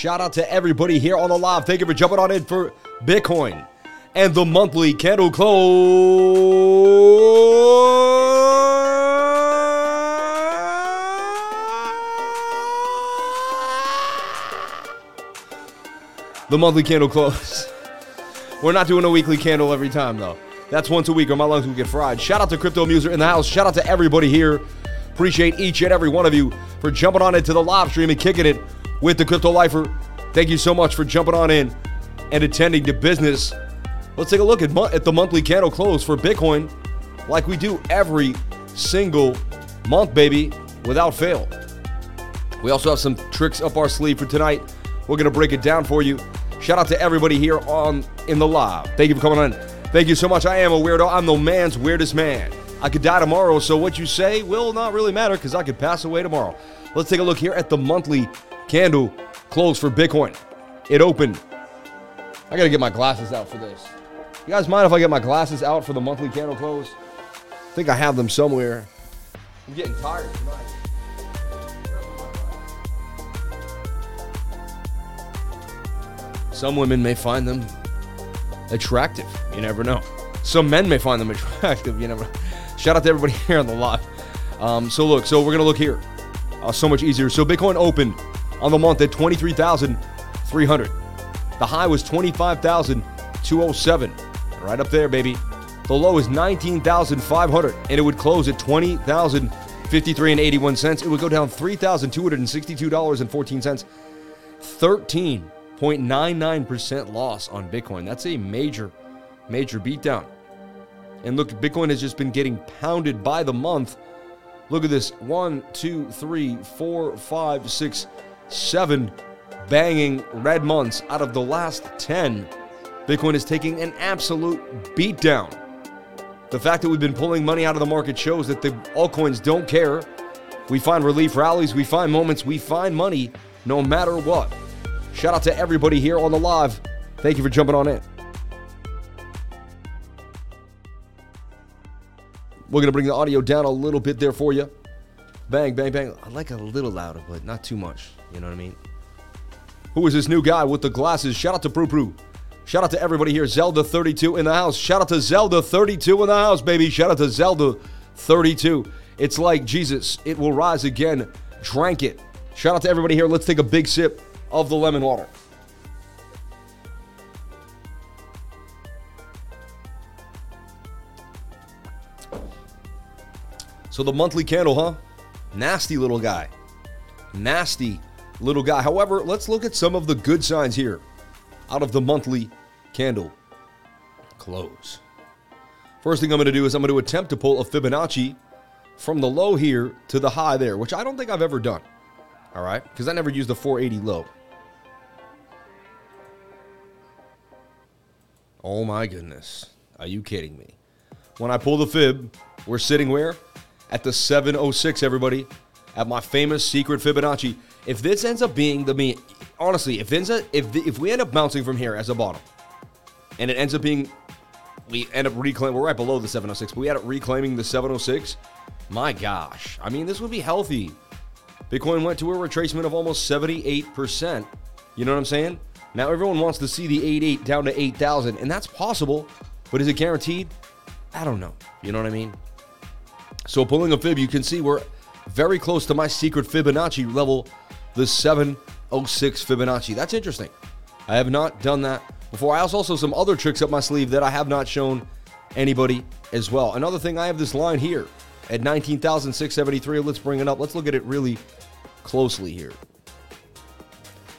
Shout out to everybody here on the live. Thank you for jumping on in for Bitcoin and the monthly candle close. The monthly candle close. We're not doing a weekly candle every time though. That's once a week or my lungs will get fried. Shout out to Crypto Muser in the house. Shout out to everybody here. Appreciate each and every one of you for jumping on into the live stream and kicking it with the Crypto Lifer. Thank you so much for jumping on in and attending to business. Let's take a look at, mo- at the monthly candle close for Bitcoin like we do every single month, baby, without fail. We also have some tricks up our sleeve for tonight. We're to break it down for you. Shout out to everybody here on in the live. Thank you for coming on. Thank you so much. I am a weirdo. I'm the man's weirdest man. I could die tomorrow, so what you say will not really matter because I could pass away tomorrow. Let's take a look here at the monthly candle closed for Bitcoin. It opened. I got to get my glasses out for this. You guys mind if I get my glasses out for the monthly candle close? I think I have them somewhere. I'm getting tired tonight. Some women may find them attractive. You never know. Some men may find them attractive. You never. Shout out to everybody here on the live. Um, so look, so we're gonna look here. Uh, so much easier. So Bitcoin opened on the month at 23,300. The high was 25,207. Right up there, baby. The low is 19,500, and it would close at 20,053 and 81 cents. It would go down $3,262.14. 13.99% loss on Bitcoin. That's a major, major beatdown. And look, Bitcoin has just been getting pounded by the month. Look at this one, two, three, four, five, six, seven banging red months out of the last 10. Bitcoin is taking an absolute beatdown. The fact that we've been pulling money out of the market shows that the altcoins don't care. We find relief rallies, we find moments, we find money no matter what. Shout out to everybody here on the live. Thank you for jumping on in. We're going to bring the audio down a little bit there for you. Bang, bang, bang. I like a little louder, but not too much. You know what I mean? Who is this new guy with the glasses? Shout out to Prue Prue. Shout out to everybody here. Zelda32 in the house. Shout out to Zelda32 in the house, baby. Shout out to Zelda32. It's like Jesus, it will rise again. Drank it. Shout out to everybody here. Let's take a big sip of the lemon water. So the monthly candle, huh? Nasty little guy. Nasty little guy. However, let's look at some of the good signs here out of the monthly candle close. First thing I'm going to do is I'm going to attempt to pull a Fibonacci from the low here to the high there, which I don't think I've ever done. All right, because I never used the 480 low. Oh my goodness. Are you kidding me? When I pull the fib, we're sitting where? At the 706, everybody. At my famous secret Fibonacci. If this ends up being the me, honestly, if this, if the, if we end up bouncing from here as a bottom, and it ends up being, we end up reclaiming. We're right below the 706, but we end up reclaiming the 706. My gosh, I mean, this would be healthy. Bitcoin went to a retracement of almost 78%. You know what I'm saying? Now everyone wants to see the 88 down to 8,000, and that's possible, but is it guaranteed? I don't know. You know what I mean? So pulling a fib, you can see we're very close to my secret Fibonacci level, the 706 Fibonacci. That's interesting. I have not done that before. I also some other tricks up my sleeve that I have not shown anybody as well. Another thing, I have this line here at 19,673. Let's bring it up. Let's look at it really closely here.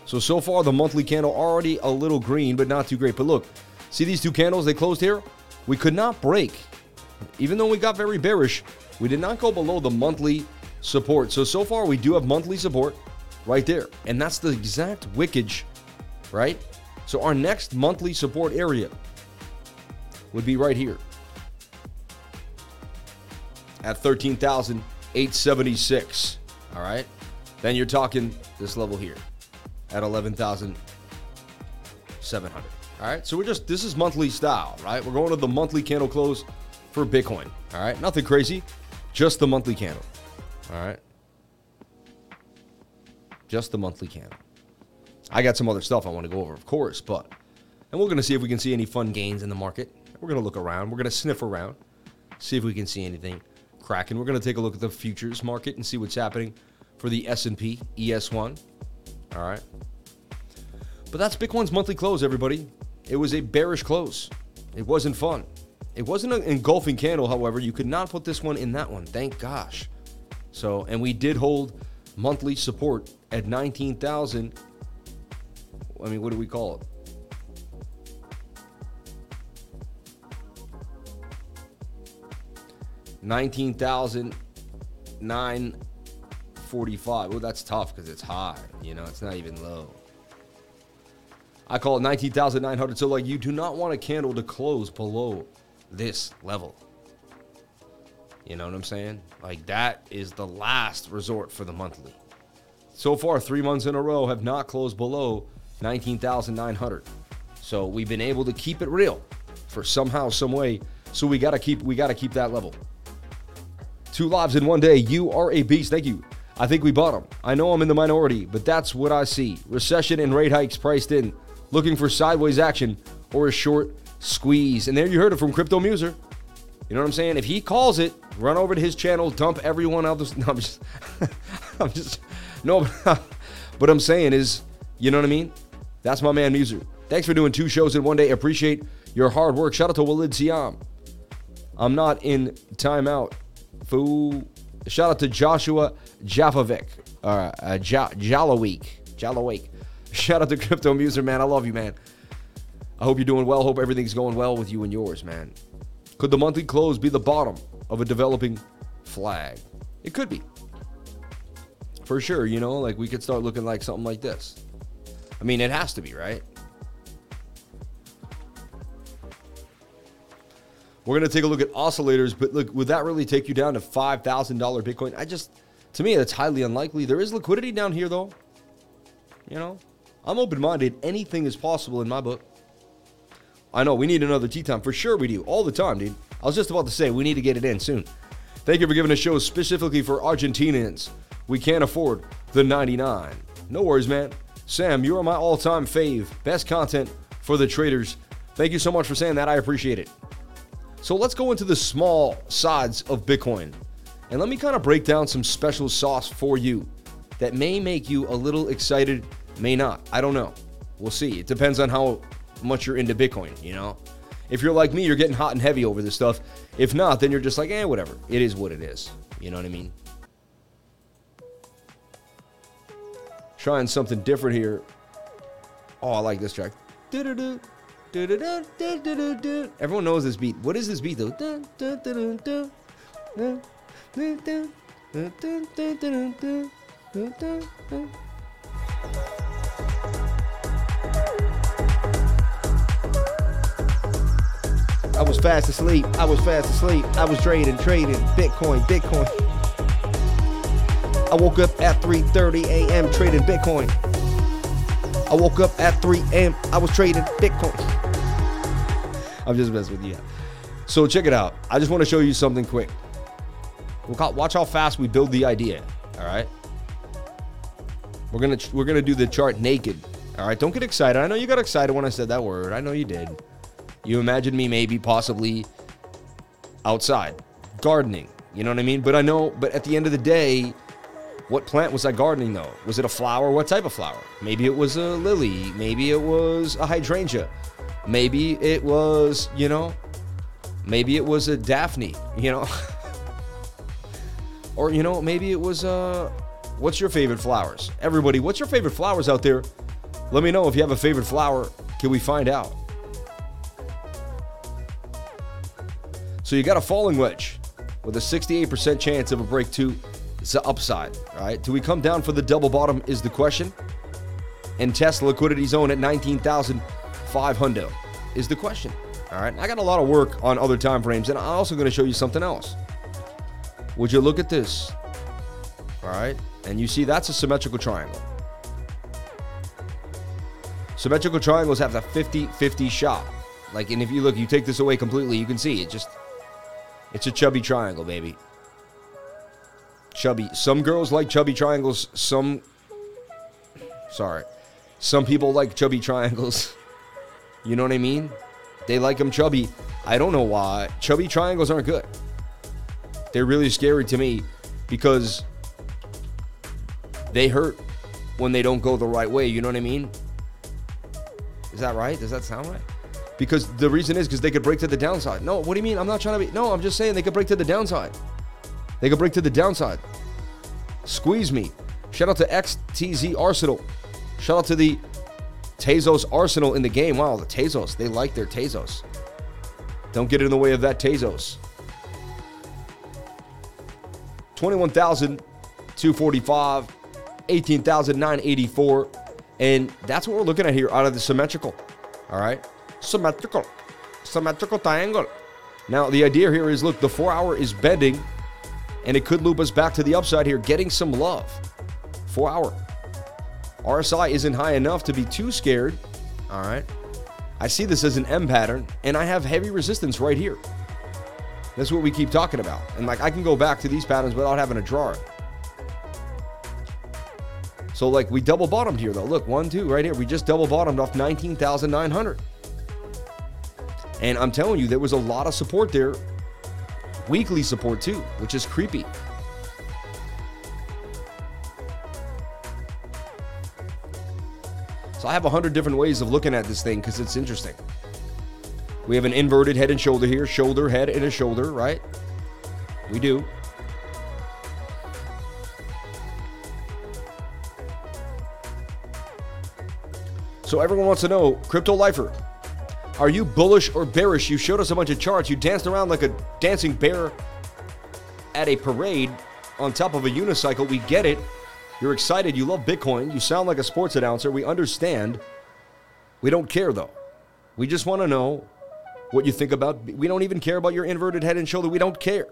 So, so far, the monthly candle already a little green, but not too great. But look, see these two candles? They closed here. We could not break. Even though we got very bearish, we did not go below the monthly support. So, so far, we do have monthly support right there. And that's the exact wickage, right? So, our next monthly support area would be right here at 13,876. All right. Then you're talking this level here at 11,700. All right. So we're just, this is monthly style, right? We're going to the monthly candle close for Bitcoin. All right. Nothing crazy, just the monthly candle. All right. Just the monthly candle. I got some other stuff I want to go over, of course, but and we're gonna see if we can see any fun gains in the market. We're gonna look around. We're gonna sniff around, see if we can see anything cracking. We're gonna take a look at the futures market and see what's happening for the S&P ES1. All right. But that's Bitcoin's monthly close, everybody. It was a bearish close. It wasn't fun. It wasn't an engulfing candle, however. You could not put this one in that one. Thank gosh. So, and we did hold monthly support at 19,000. I mean, what do we call it? Nineteen thousand nine forty-five. Well, that's tough because it's high. You know, it's not even low. I call it 19,900. So, like, you do not want a candle to close below this level. You know what I'm saying? Like, that is the last resort for the monthly. So far, three months in a row have not closed below 19,900. So, we've been able to keep it real for somehow, some way. So, we got to keep, we got to keep that level. Two lives in one day. You are a beast. Thank you. I think we bought them. I know I'm in the minority, but that's what I see. Recession and rate hikes priced in looking for sideways action or a short squeeze. And there you heard it from Crypto Muser. You know what I'm saying? If he calls it, run over to his channel, dump everyone. This, no, I'm just, I'm just, no, but what I'm saying is, you know what I mean? That's my man Muser. Thanks for doing two shows in one day. Appreciate your hard work. Shout out to Walid Siam. I'm not in timeout. Foo. Shout out to Joshua Jaffovic. Uh, uh, Jalawik. Jalawik. Shout out to Crypto Muser, man. I love you, man. I hope you're doing well. Hope everything's going well with you and yours, man. Could the monthly close be the bottom of a developing flag? It could be. For sure, you know, like we could start looking like something like this. I mean, it has to be, right? We're going to take a look at oscillators, but look, would that really take you down to $5,000 Bitcoin? I just, to me, that's highly unlikely. There is liquidity down here, though. You know, I'm open minded. Anything is possible in my book. I know we need another tea time. For sure we do. All the time, dude. I was just about to say we need to get it in soon. Thank you for giving a show specifically for Argentinians. We can't afford the 99. No worries, man. Sam, you are my all time fave. Best content for the traders. Thank you so much for saying that. I appreciate it. So let's go into the small sides of Bitcoin. And let me kind of break down some special sauce for you that may make you a little excited May not. I don't know. We'll see. It depends on how much you're into Bitcoin, you know? If you're like me, you're getting hot and heavy over this stuff. If not, then you're just like, eh, whatever. It is what it is. You know what I mean? Trying something different here. Oh, I like this track. Everyone knows this beat. What is this beat though? I was fast asleep. I was fast asleep. I was trading, trading Bitcoin, Bitcoin. I woke up at 3:30 a.m. trading Bitcoin. I woke up at 3 a.m. I was trading Bitcoin. I'm just messing with you. So check it out. I just want to show you something quick. Watch how fast we build the idea. All right. We're gonna we're gonna do the chart naked. All right. Don't get excited. I know you got excited when I said that word. I know you did. You imagine me maybe possibly outside gardening. You know what I mean? But I know, but at the end of the day, what plant was I gardening though? Was it a flower? What type of flower? Maybe it was a lily. Maybe it was a hydrangea. Maybe it was, you know, maybe it was a Daphne, you know. or, you know, maybe it was, uh, what's your favorite flowers? Everybody, what's your favorite flowers out there? Let me know if you have a favorite flower. Can we find out? So you got a falling wedge with a 68% chance of a break to the upside. All right. Do we come down for the double bottom? Is the question. And test liquidity zone at 19,500 is the question. All right. I got a lot of work on other time frames, and I'm also going to show you something else. Would you look at this? All right. And you see that's a symmetrical triangle. Symmetrical triangles have the 50 50 shot. Like, and if you look, you take this away completely, you can see it just it's a chubby triangle, baby. Chubby. Some girls like chubby triangles. Some. Sorry. Some people like chubby triangles. You know what I mean? They like them chubby. I don't know why. Chubby triangles aren't good. They're really scary to me because they hurt when they don't go the right way. You know what I mean? Is that right? Does that sound right? Because the reason is because they could break to the downside. No, what do you mean? I'm not trying to be. No, I'm just saying they could break to the downside. They could break to the downside. Squeeze me. Shout out to XTZ Arsenal. Shout out to the Tezos Arsenal in the game. Wow, the Tezos. They like their Tezos. Don't get in the way of that Tezos. 21,245, 18,984. And that's what we're looking at here out of the symmetrical. All right? Symmetrical. Symmetrical triangle. Now, the idea here is look, the four hour is bending and it could loop us back to the upside here, getting some love. Four hour. RSI isn't high enough to be too scared. All right. I see this as an M pattern, and I have heavy resistance right here. That's what we keep talking about. And like I can go back to these patterns without having to draw it. So like we double bottomed here though. Look, one, two, right here. We just double bottomed off 19,900. And I'm telling you, there was a lot of support there. Weekly support too, which is creepy. So I have a hundred different ways of looking at this thing because it's interesting. We have an inverted head and shoulder here, shoulder, head, and a shoulder, right? We do. So everyone wants to know, Crypto Lifer, are you bullish or bearish? You showed us a bunch of charts. You danced around like a dancing bear at a parade on top of a unicycle. We get it. You're excited. You love Bitcoin. You sound like a sports announcer. We understand. We don't care though. We just want to know what you think about. We don't even care about your inverted head and shoulder. We don't care.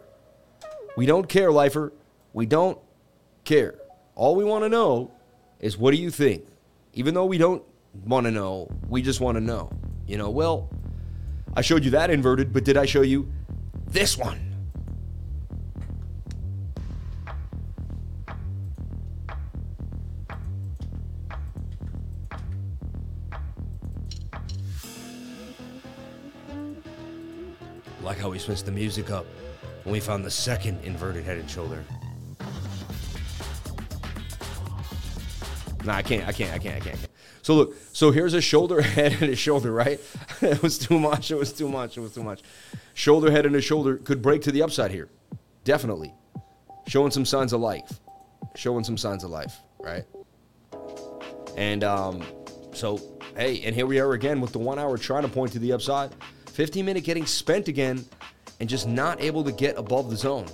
We don't care, lifer. We don't care. All we want to know is what do you think? Even though we don't want to know, we just want to know. You know, well, I showed you that inverted, but did I show you this one? Like how we switched the music up when we found the second inverted head and shoulder. Nah, I can't, I can't, I can't, I can't. So look, so here's a shoulder, head, and a shoulder, right? it was too much, it was too much, it was too much. Shoulder, head, and a shoulder could break to the upside here. Definitely. Showing some signs of life. Showing some signs of life, right? And um, so, hey, and here we are again with the one hour trying to point to the upside. 15 minute getting spent again and just not able to get above the zone.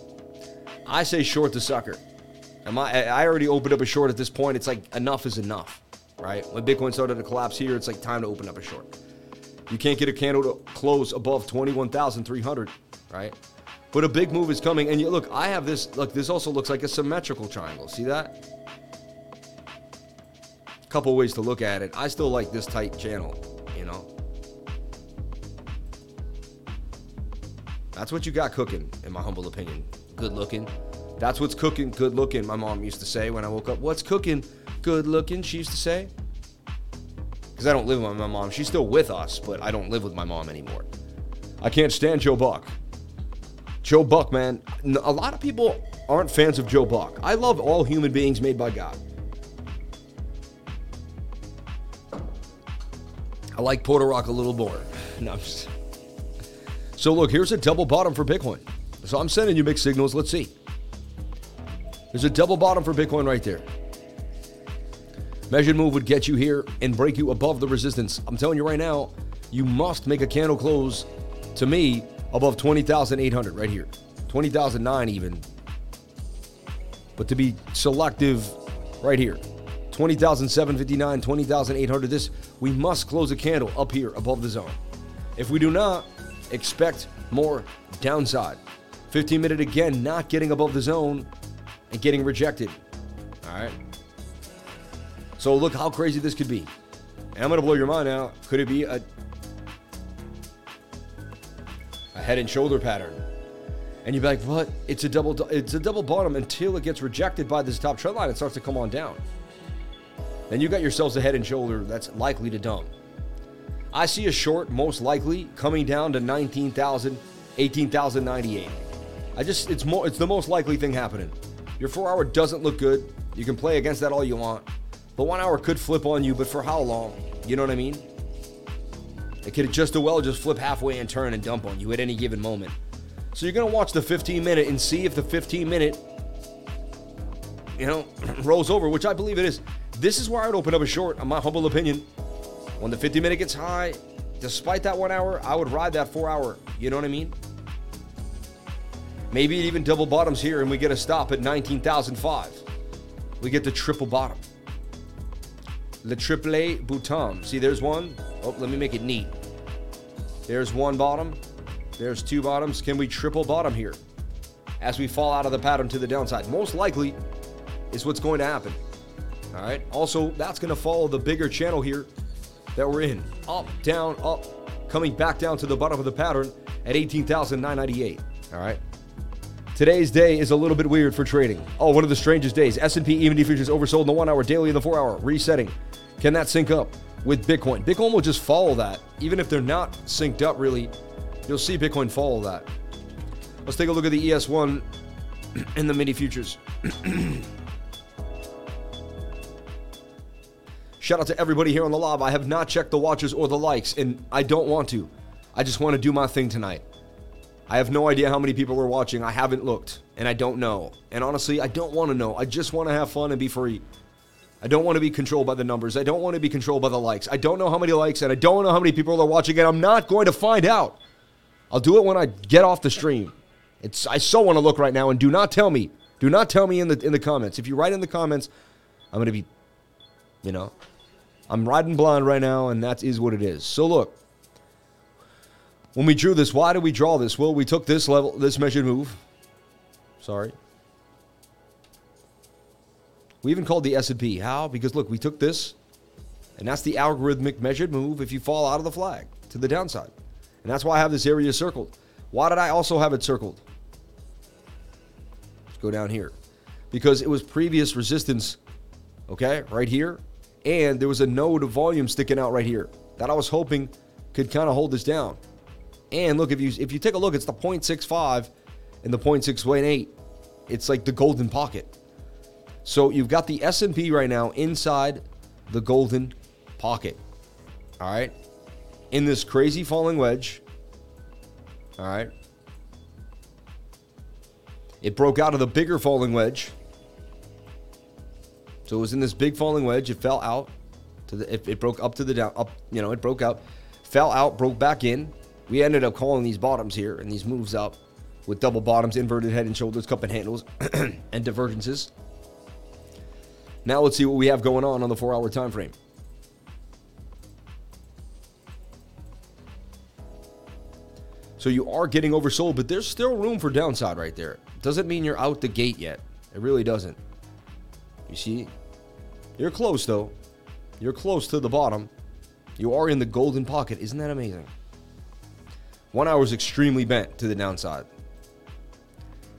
I say short the sucker. Am I, I already opened up a short at this point. It's like enough is enough, right? When Bitcoin started to collapse here, it's like time to open up a short. You can't get a candle to close above 21,300, right? But a big move is coming. And you, look, I have this. Look, this also looks like a symmetrical triangle. See that? Couple ways to look at it. I still like this tight channel, you know? That's what you got cooking, in my humble opinion. Good looking. That's what's cooking, good looking, my mom used to say when I woke up. What's cooking, good looking, she used to say. Because I don't live with my mom. She's still with us, but I don't live with my mom anymore. I can't stand Joe Buck. Joe Buck, man. A lot of people aren't fans of Joe Buck. I love all human beings made by God. I like Puerto Rock a little more. No, just... So look, here's a double bottom for Bitcoin. So I'm sending you mixed signals. Let's see. There's a double bottom for Bitcoin right there. Measured move would get you here and break you above the resistance. I'm telling you right now, you must make a candle close to me above 20,800 right here. 20,009 even. But to be selective right here. 20,759, 20,800 this we must close a candle up here above the zone. If we do not, expect more downside. 15 minute again, not getting above the zone and getting rejected. All right. So look how crazy this could be. And I'm going to blow your mind now. Could it be a, a head and shoulder pattern? And you'd be like, what? It's a double it's a double bottom until it gets rejected by this top trend line and starts to come on down. then you got yourselves a head and shoulder that's likely to dump. I see a short most likely coming down to 19,000, 18,098. I just it's more it's the most likely thing happening. Your 4 hour doesn't look good. You can play against that all you want. The 1 hour could flip on you, but for how long? You know what I mean? It could just as well just flip halfway and turn and dump on you at any given moment. So you're to watch the 15 minute and see if the 15 minute you know, rolls over, which I believe it is. This is where I would open up a short, in my humble opinion. When the 50 minute gets high, despite that one hour, I would ride that four hour. You know what I mean? Maybe it even double bottoms here and we get a stop at 19,005. We get the triple bottom. The triple bottom. See, there's one. Oh, let me make it neat. There's one bottom. There's two bottoms. Can we triple bottom here as we fall out of the pattern to the downside? Most likely is what's going to happen. All right. Also, that's going to follow the bigger channel here that we're in. Up, down, up, coming back down to the bottom of the pattern at 18,998. All right. Today's day is a little bit weird for trading. Oh, one of the strangest days. S&P EMD futures oversold in the 1 hour, daily in the 4 hour, resetting. Can that sync up with Bitcoin? Bitcoin will just follow that. Even if they're not synced up really, you'll see Bitcoin follow that. Let's take a look at the ES1 and the mini futures. Shout out to everybody here on the live. I have not checked the watches or the likes, and I don't want to. I just want to do my thing tonight. I have no idea how many people are watching. I haven't looked, and I don't know. And honestly, I don't want to know. I just want to have fun and be free. I don't want to be controlled by the numbers. I don't want to be controlled by the likes. I don't know how many likes, and I don't know how many people are watching, it. I'm not going to find out. I'll do it when I get off the stream. It's I so want to look right now, and do not tell me. Do not tell me in the in the comments. If you write in the comments, I'm going to be, you know, I'm riding blind right now, and that is what it is. So look, when we drew this, why did we draw this? Well, we took this level, this measured move. Sorry. We even called the S&P. How? Because look, we took this, and that's the algorithmic measured move if you fall out of the flag to the downside. And that's why I have this area circled. Why did I also have it circled? Let's go down here. Because it was previous resistance, okay, right here and there was a node of volume sticking out right here that I was hoping could kind of hold this down. And look, if you if you take a look, it's the 0.65 and the 0.618. It's like the golden pocket. So you've got the S&P right now inside the golden pocket. All right? In this crazy falling wedge. All right? It broke out of the bigger falling wedge so it was in this big falling wedge. It fell out to the. It, it broke up to the down. Up. You know, it broke out, fell out, broke back in. We ended up calling these bottoms here and these moves up with double bottoms, inverted head and shoulders, cup and handles, and divergences. Now let's see what we have going on on the four-hour time frame. So you are getting oversold, but there's still room for downside right there. Doesn't mean you're out the gate yet. It really doesn't. You see? You're close, though. You're close to the bottom. You are in the golden pocket. Isn't that amazing? One hour is extremely bent to the downside.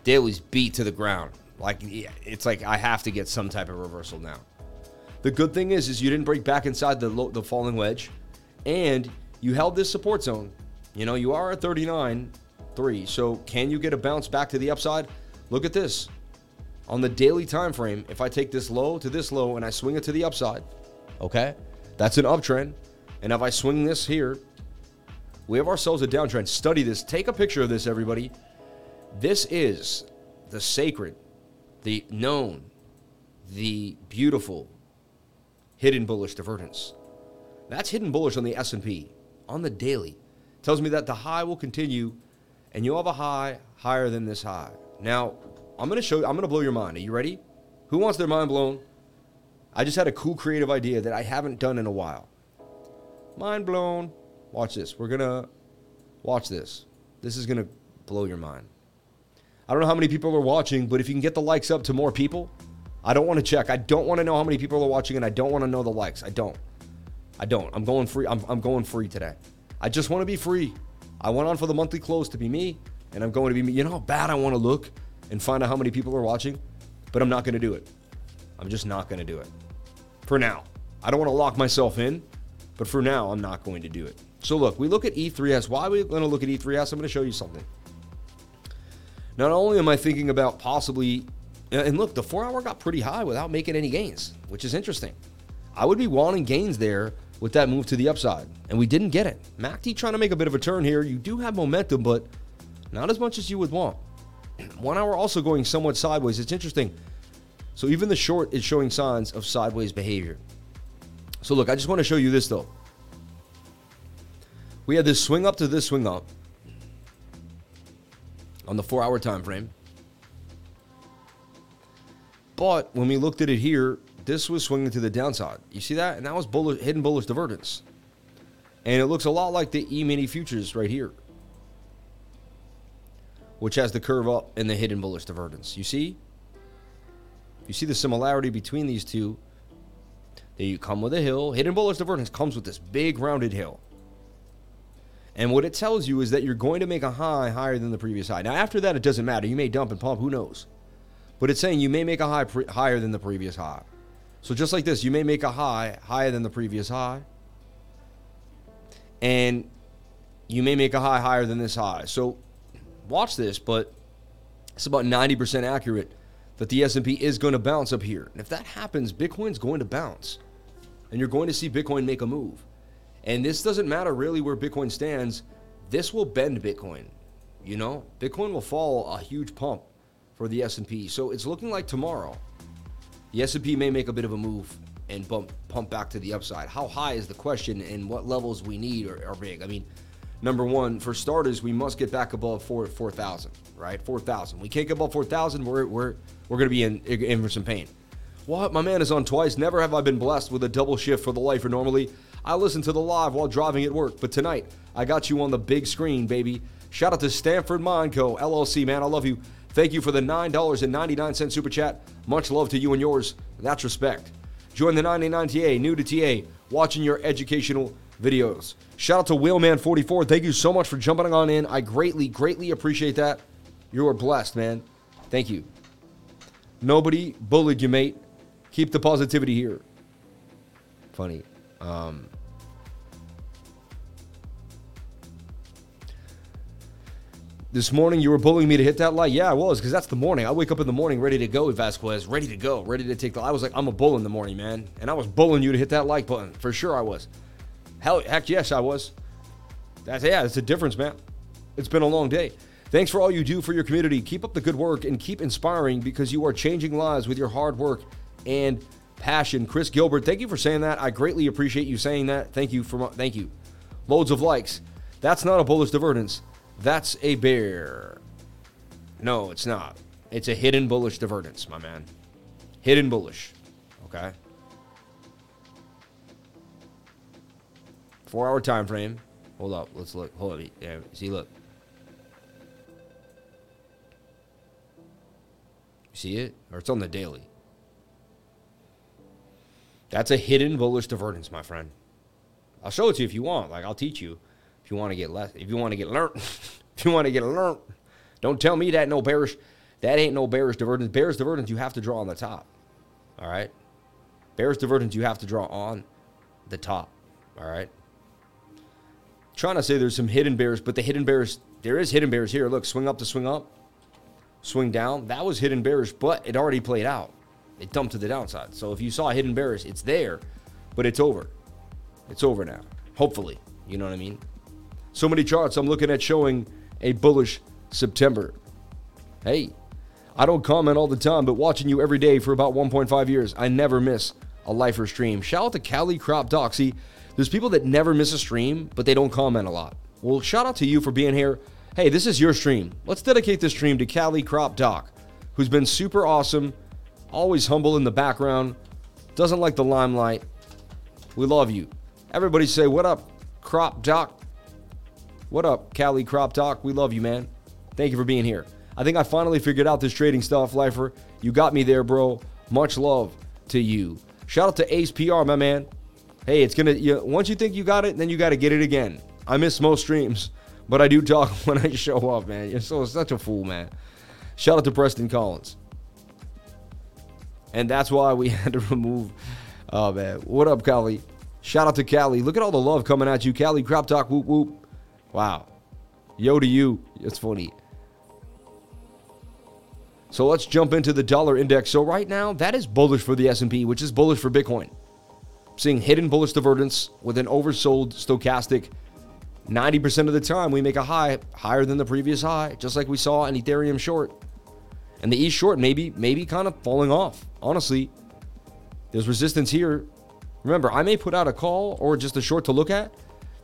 Daily's beat to the ground. Like it's like I have to get some type of reversal now. The good thing is, is you didn't break back inside the the falling wedge, and you held this support zone. You know you are at 39, three. So can you get a bounce back to the upside? Look at this on the daily time frame, if I take this low to this low and I swing it to the upside, okay, that's an uptrend. And if I swing this here, we have ourselves a downtrend. Study this. Take a picture of this, everybody. This is the sacred, the known, the beautiful hidden bullish divergence. That's hidden bullish on the S&P on the daily. Tells me that the high will continue and you'll have a high higher than this high. Now, I'm gonna show you, I'm gonna blow your mind. Are you ready? Who wants their mind blown? I just had a cool creative idea that I haven't done in a while. Mind blown. Watch this. We're gonna watch this. This is gonna blow your mind. I don't know how many people are watching, but if you can get the likes up to more people, I don't want to check. I don't want to know how many people are watching, and I don't want to know the likes. I don't. I don't. I'm going free. I'm, I'm going free today. I just want to be free. I went on for the monthly close to be me, and I'm going to be me. You know how bad I want to look? and find out how many people are watching, but I'm not going to do it. I'm just not going to do it for now. I don't want to lock myself in, but for now, I'm not going to do it. So look, we look at E3S. Why are we going to look at E3S? I'm going to show you something. Not only am I thinking about possibly, and look, the four hour got pretty high without making any gains, which is interesting. I would be wanting gains there with that move to the upside, and we didn't get it. MACD trying to make a bit of a turn here. You do have momentum, but not as much as you would want. One hour also going somewhat sideways. It's interesting. So even the short is showing signs of sideways behavior. So look, I just want to show you this though. We had this swing up to this swing up on the four hour time frame. But when we looked at it here, this was swinging to the downside. You see that? And that was bullish, hidden bullish divergence. And it looks a lot like the E-mini futures right here, which has the curve up and the hidden bullish divergence. You see? You see the similarity between these two. They come with a hill. Hidden bullish divergence comes with this big rounded hill. And what it tells you is that you're going to make a high higher than the previous high. Now, after that, it doesn't matter. You may dump and pump, who knows? But it's saying you may make a high pre- higher than the previous high. So just like this, you may make a high higher than the previous high. And you may make a high higher than this high. So watch this, but it's about 90% accurate that the S&P is going to bounce up here. And if that happens, Bitcoin's going to bounce. And you're going to see Bitcoin make a move. And this doesn't matter really where Bitcoin stands. This will bend Bitcoin. You know, Bitcoin will fall a huge pump for the S&P. So it's looking like tomorrow the S&P may make a bit of a move and bump pump back to the upside. How high is the question and what levels we need are, are big. I mean, number one, for starters, we must get back above 4 4,000, right? 4,000. We can't get above 4,000, we're we're we're going to be in in for some pain. What? My man is on twice. Never have I been blessed with a double shift for the lifer normally. I listen to the live while driving at work, but tonight I got you on the big screen, baby. Shout out to Stanford Mind Co. LLC, man. I love you. Thank you for the $9.99 super chat. Much love to you and yours. That's respect. Join the 99 TA, new to TA, watching your educational videos. Shout out to Wheelman44. Thank you so much for jumping on in. I greatly, greatly appreciate that. You are blessed, man. Thank you. Nobody bullied you, mate. Keep the positivity here. Funny. Um, this morning you were bullying me to hit that light. Yeah, I was, because that's the morning. I wake up in the morning ready to go, Vasquez, ready to go, ready to take the. I was like, I'm a bull in the morning, man, and I was bullying you to hit that like button for sure. I was. Hell, heck yes, I was. That's yeah, that's a difference, man. It's been a long day. Thanks for all you do for your community. Keep up the good work and keep inspiring because you are changing lives with your hard work and passion. Chris Gilbert, thank you for saying that. I greatly appreciate you saying that. Thank you for thank you. Loads of likes. That's not a bullish divergence. That's a bear. No, it's not. It's a hidden bullish divergence, my man. Hidden bullish. Okay. Four hour time frame. Hold up. Let's look. Hold up. Yeah, see, look. See it? Or it's on the daily. That's a hidden bullish divergence, my friend. I'll show it to you if you want. Like I'll teach you if you want to get less. If you want to get learned. if you want to get learned. Don't tell me that no bearish. That ain't no bearish divergence. Bearish divergence you have to draw on the top. All right. Bearish divergence you have to draw on the top. All right. Trying to say there's some hidden bears, but the hidden bears there is hidden bears here. Look, swing up to swing up, swing down. That was hidden bearish, but it already played out. It dumped to the downside. So if you saw hidden bearish, it's there, but it's over. It's over now. Hopefully. You know what I mean? So many charts I'm looking at showing a bullish September. Hey, I don't comment all the time, but watching you every day for about 1.5 years, I never miss a lifer stream. Shout out to Cali Crop Doxy. There's people that never miss a stream, but they don't comment a lot. Well, shout out to you for being here. Hey, this is your stream. Let's dedicate this stream to Cali Crop Doc, who's been super awesome always humble in the background, doesn't like the limelight. We love you. Everybody say, What up, Crop Doc? What up, Cali Crop Talk? We love you, man. Thank you for being here. I think I finally figured out this trading stuff, Lifer. You got me there, bro. Much love to you. Shout out to Ace PR, my man. Hey, it's gonna. You, once you think you got it, then you got to get it again. I miss most streams, but I do talk when I show up, man. You're so such a fool, man. Shout out to Preston Collins. And that's why we had to remove oh man, what up, Cali? Shout out to Cali. Look at all the love coming at you, Cali. Crop talk, whoop whoop. Wow. Yo to you. It's funny. So let's jump into the dollar index. So right now, that is bullish for the S&P, which is bullish for Bitcoin. seeing hidden bullish divergence with an oversold stochastic. 90% of the time, we make a high higher than the previous high, just like we saw in Ethereum short. And the E short maybe maybe kind of falling off. Honestly, there's resistance here. Remember, I may put out a call or just a short to look at,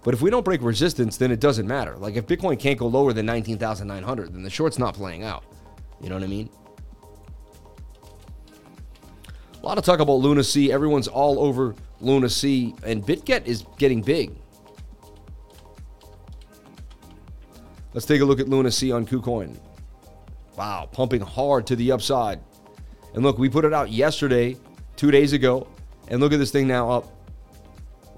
but if we don't break resistance, then it doesn't matter. Like if Bitcoin can't go lower than 19,900, then the short's not playing out. You know what I mean? A lot of talk about Luna C. Everyone's all over Luna C, and BitGet is getting big. Let's take a look at Luna C on KuCoin. Wow, pumping hard to the upside. And look, we put it out yesterday, two days ago, and look at this thing now up.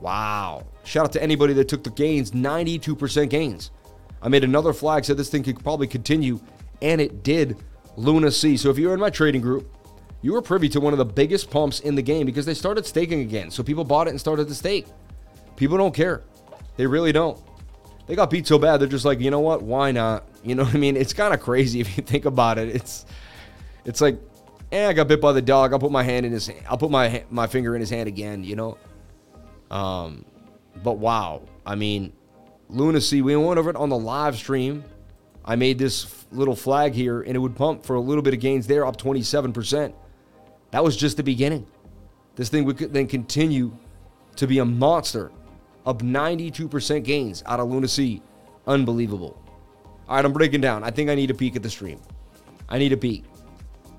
Wow. Shout out to anybody that took the gains, 92% gains. I made another flag, said this thing could probably continue, and it did. Luna C. So if you're in my trading group, you were privy to one of the biggest pumps in the game because they started staking again. So people bought it and started to stake. People don't care. They really don't. They got beat so bad, they're just like, you know what? Why not? You know what I mean? It's kind of crazy if you think about it. It's it's like, eh, I got bit by the dog. I'll put my hand in his hand. I'll put my my finger in his hand again, you know? Um, but wow. I mean, lunacy. We went over it on the live stream. I made this little flag here and it would pump for a little bit of gains there, up 27%. That was just the beginning. This thing would then continue to be a monster of 92% gains out of Lunacy. Unbelievable. All right, I'm breaking down. I think I need a peek at the stream. I need a peek.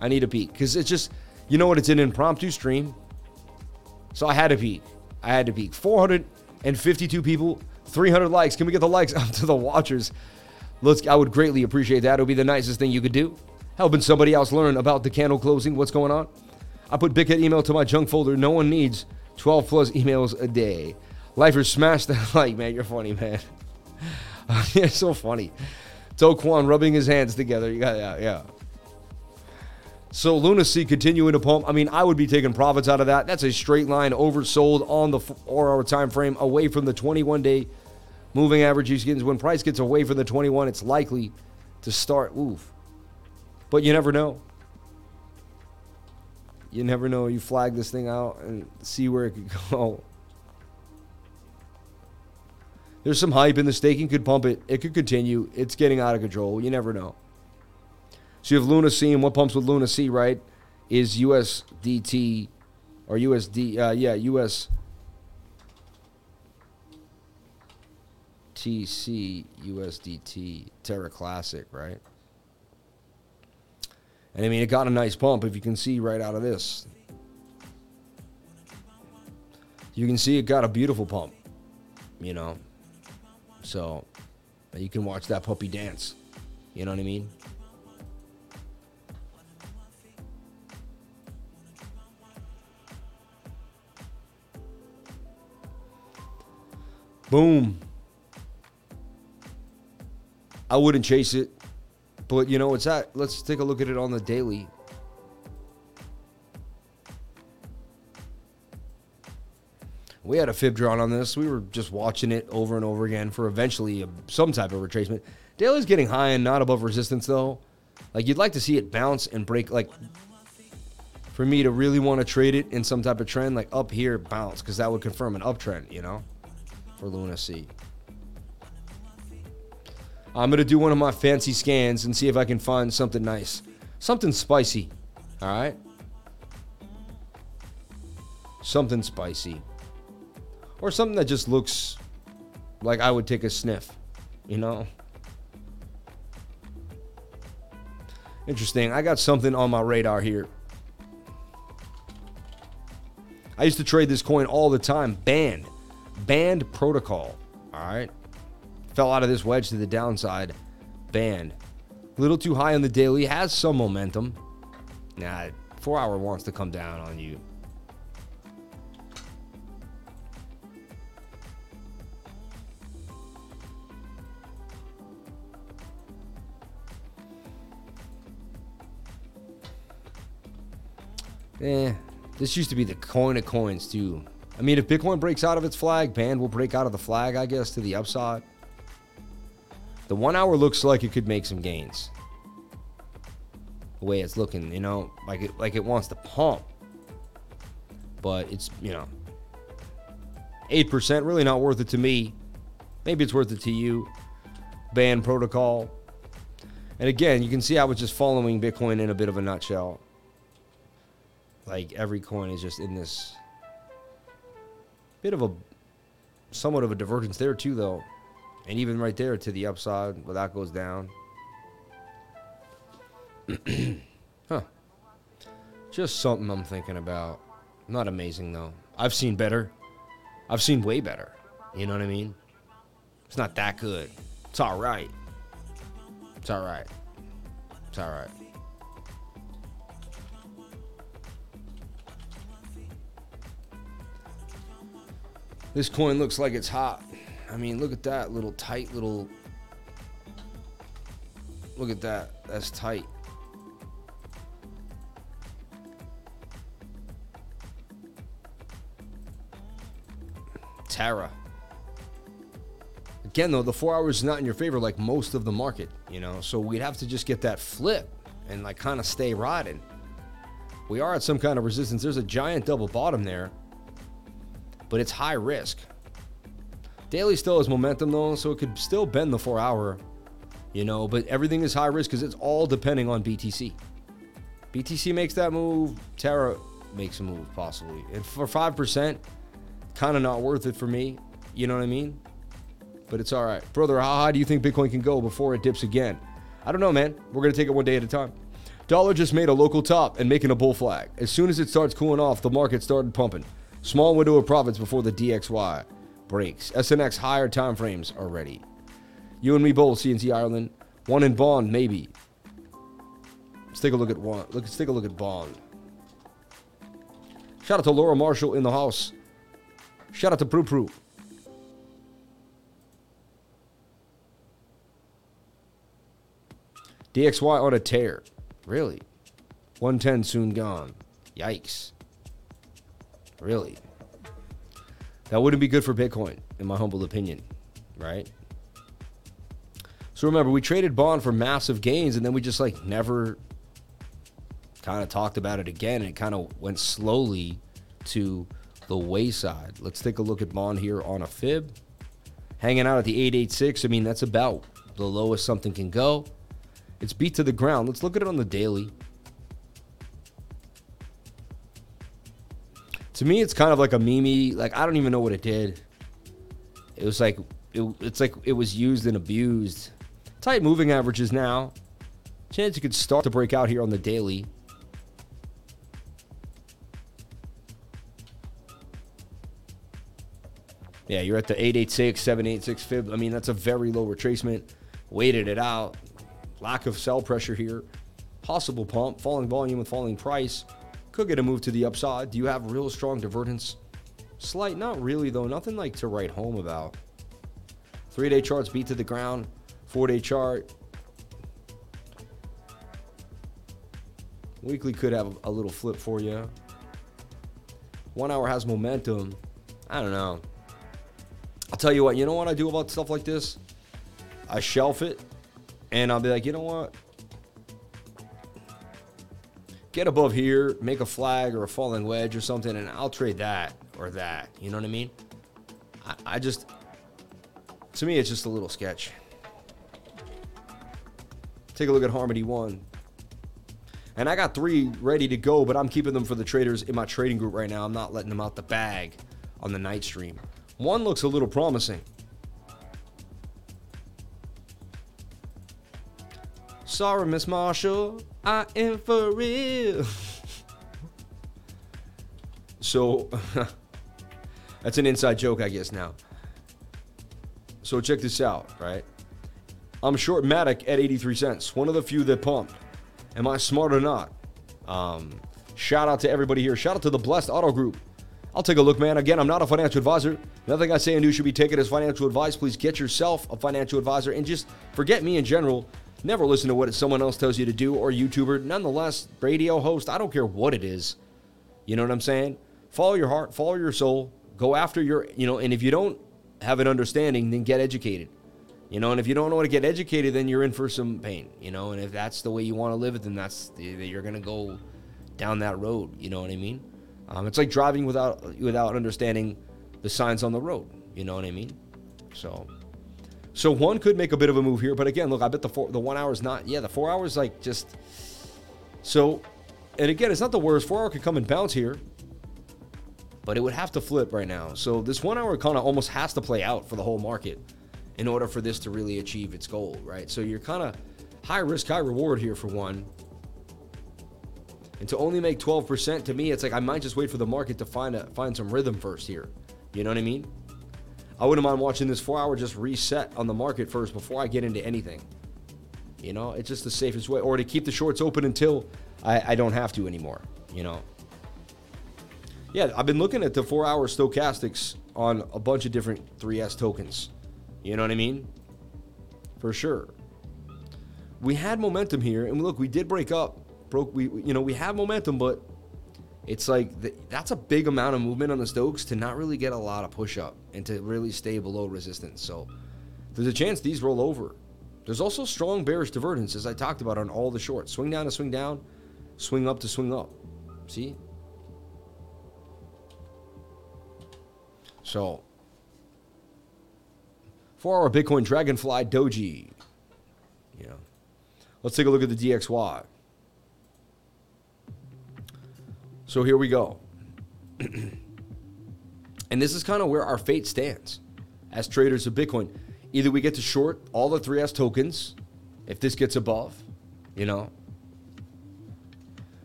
I need a peek because it's just, you know what? It's an impromptu stream. So I had a peek. I had to peek. 452 people, 300 likes. Can we get the likes up to the watchers? Let's. I would greatly appreciate that. It would be the nicest thing you could do. Helping somebody else learn about the candle closing, what's going on. I put Big email to my junk folder. No one needs 12 plus emails a day. Lifers, smash that like, man. You're funny, man. You're so funny. Toquan rubbing his hands together. You got yeah, yeah. So lunacy continuing to pump. I mean, I would be taking profits out of that. That's a straight line oversold on the four-hour time frame, away from the 21-day moving average. He's getting when price gets away from the 21, it's likely to start. Oof. But you never know. You never know. You flag this thing out and see where it could go. There's some hype in the staking could pump it. It could continue. It's getting out of control. You never know. So you have Luna C, and what pumps with Luna C, right? Is USDT or USD? Uh, yeah, US TC USDT Terra Classic, right? And I mean, it got a nice pump if you can see right out of this. You can see it got a beautiful pump, you know. So you can watch that puppy dance. You know what I mean? Boom. I wouldn't chase it. But you know, it's at. Let's take a look at it on the daily. We had a fib drawn on this. We were just watching it over and over again for eventually a, some type of retracement. Daily's getting high and not above resistance though. Like you'd like to see it bounce and break. Like for me to really want to trade it in some type of trend, like up here bounce, because that would confirm an uptrend. You know, for Luna I'm going to do one of my fancy scans and see if I can find something nice. Something spicy. All right? Something spicy. Or something that just looks like I would take a sniff, you know? Interesting. I got something on my radar here. I used to trade this coin all the time. Band. Band protocol. All right. Fell out of this wedge to the downside. Band. A little too high on the daily. Has some momentum. Nah, four hour wants to come down on you. Eh, This used to be the coin of coins, too. I mean, if Bitcoin breaks out of its flag, band will break out of the flag, I guess, to the upside. The one hour looks like it could make some gains. The way it's looking, you know, like it like it wants to pump. But it's, you know, 8% really not worth it to me. Maybe it's worth it to you. Band protocol. And again, you can see I was just following Bitcoin in a bit of a nutshell. Like every coin is just in this bit of a somewhat of a divergence there too though. And even right there to the upside where that goes down. huh. Just something I'm thinking about. Not amazing though. I've seen better. I've seen way better. You know what I mean? It's not that good. It's all right. It's all right. It's all right. This coin looks like it's hot. I mean, look at that little tight little. Look at that. That's tight. Terra. Again, though, the four hours is not in your favor like most of the market, you know, so we'd have to just get that flip and like kind of stay riding. We are at some kind of resistance. There's a giant double bottom there, but it's high risk. Daily still has momentum though, so it could still bend the four hour, you know, but everything is high risk because it's all depending on BTC. BTC makes that move, Terra makes a move possibly. And for 5%, kind of not worth it for me. You know what I mean? But it's all right. Brother, how high do you think Bitcoin can go before it dips again? I don't know, man. We're going to take it one day at a time. Dollar just made a local top and making a bull flag. As soon as it starts cooling off, the market started pumping. Small window of profits before the DXY breaks. SNX higher time frames are ready. You and me both, CNC Ireland. One in Bond, maybe. Let's take a look at one. Let's take a look at Bond. Shout out to Laura Marshall in the house. Shout out to Proo Proo. DXY on a tear. Really? 110 soon gone. Yikes. Really? That wouldn't be good for Bitcoin, in my humble opinion, right? So remember, we traded Bond for massive gains, and then we just like never kind of talked about it again. And it kind of went slowly to the wayside. Let's take a look at Bond here on a fib. Hanging out at the 886. I mean, that's about the lowest something can go. It's beat to the ground. Let's look at it on the daily. To me, it's kind of like a meme. Like I don't even know what it did. It was like it, it's like it was used and abused. Tight moving averages now. Chance you could start to break out here on the daily. Yeah, you're at the 886, 786 fib. I mean, that's a very low retracement. Waited it out. Lack of sell pressure here. Possible pump. Falling volume with falling price. Could get a move to the upside. Do you have real strong divergence? Slight, not really though. Nothing like to write home about. Three day charts beat to the ground. Four day chart. Weekly could have a little flip for you. One hour has momentum. I don't know. I'll tell you what, you know what I do about stuff like this? I shelf it and I'll be like, you know what? Get above here, make a flag or a falling wedge or something, and I'll trade that or that. You know what I mean? I, I just, to me, it's just a little sketch. Take a look at Harmony 1. And I got three ready to go, but I'm keeping them for the traders in my trading group right now. I'm not letting them out the bag on the night stream. One looks a little promising. Sorry, Miss Marshall, I am for real. so, that's an inside joke, I guess, now. So, check this out, right? I'm short Matic at 83 cents, one of the few that pumped. Am I smart or not? Um, shout out to everybody here. Shout out to the Blessed Auto Group. I'll take a look, man. Again, I'm not a financial advisor. Nothing I say and do should be taken as financial advice. Please get yourself a financial advisor and just forget me in general. Never listen to what someone else tells you to do or YouTuber. Nonetheless, radio host, I don't care what it is. You know what I'm saying? Follow your heart, follow your soul, go after your, you know, and if you don't have an understanding, then get educated. You know, and if you don't know how to get educated, then you're in for some pain, you know, and if that's the way you want to live it, then that's you're going to go down that road, you know what I mean? Um, it's like driving without without understanding the signs on the road, you know what I mean? So so one could make a bit of a move here, but again, look, I bet the four, the one hour is not. Yeah, the four hours like just. So, and again, it's not the worst. Four hour could come and bounce here, but it would have to flip right now. So this one hour kind of almost has to play out for the whole market in order for this to really achieve its goal, right? So you're kind of high risk, high reward here for one. And to only make 12% to me, it's like I might just wait for the market to find a find some rhythm first here. You know what I mean? I wouldn't mind watching this four hour just reset on the market first before I get into anything. You know, it's just the safest way. Or to keep the shorts open until I, I don't have to anymore. You know. Yeah, I've been looking at the four hour stochastics on a bunch of different 3S tokens. You know what I mean? For sure. We had momentum here, and look, we did break up. Broke we you know, we have momentum, but it's like the, that's a big amount of movement on the Stokes to not really get a lot of push up and to really stay below resistance. So there's a chance these roll over. There's also strong bearish divergence, as I talked about on all the shorts. Swing down to swing down, swing up to swing up. See? So, four hour Bitcoin Dragonfly Doji. Yeah. Let's take a look at the DXY. So here we go. and this is kind of where our fate stands as traders of Bitcoin. Either we get to short all the 3S tokens if this gets above, you know.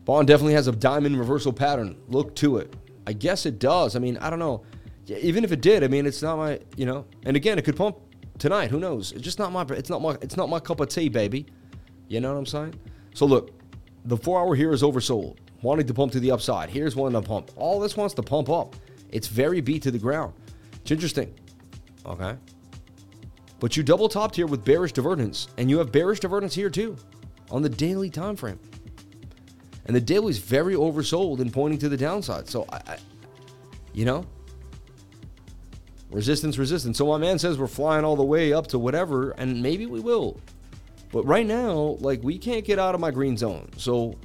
Bond definitely has a diamond reversal pattern. Look to it. I guess it does. I mean, I don't know. Even if it did, I mean, it's not my, you know. And again, it could pump tonight. Who knows? It's just not my. It's not my. It's not my cup of tea, baby. You know what I'm saying? So look, the four hour here is oversold wanting to pump to the upside. Here's one to pump. All this wants to pump up. It's very beat to the ground. It's interesting. Okay. But you double topped here with bearish divergence, and you have bearish divergence here too on the daily time frame. And the daily is very oversold and pointing to the downside. So I, I you know, resistance, resistance. So my man says we're flying all the way up to whatever, and maybe we will. But right now, like we can't get out of my green zone. So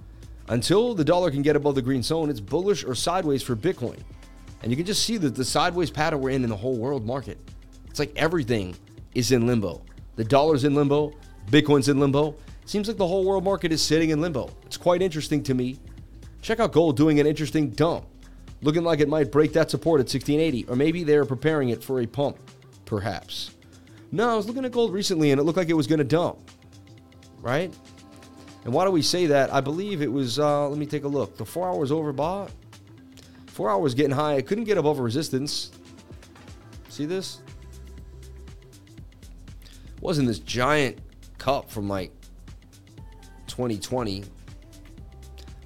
until the dollar can get above the green zone, it's bullish or sideways for Bitcoin. And you can just see that the sideways pattern we're in in the whole world market. It's like everything is in limbo. The dollar's in limbo, Bitcoin's in limbo. Seems like the whole world market is sitting in limbo. It's quite interesting to me. Check out gold doing an interesting dump, looking like it might break that support at 1680, or maybe they're preparing it for a pump, perhaps. No, I was looking at gold recently and it looked like it was going to dump, right? And why do we say that? I believe it was, uh, let me take a look. The four hours overbought. Four hours getting high. It couldn't get above resistance. See this? Wasn't this giant cup from like 2020.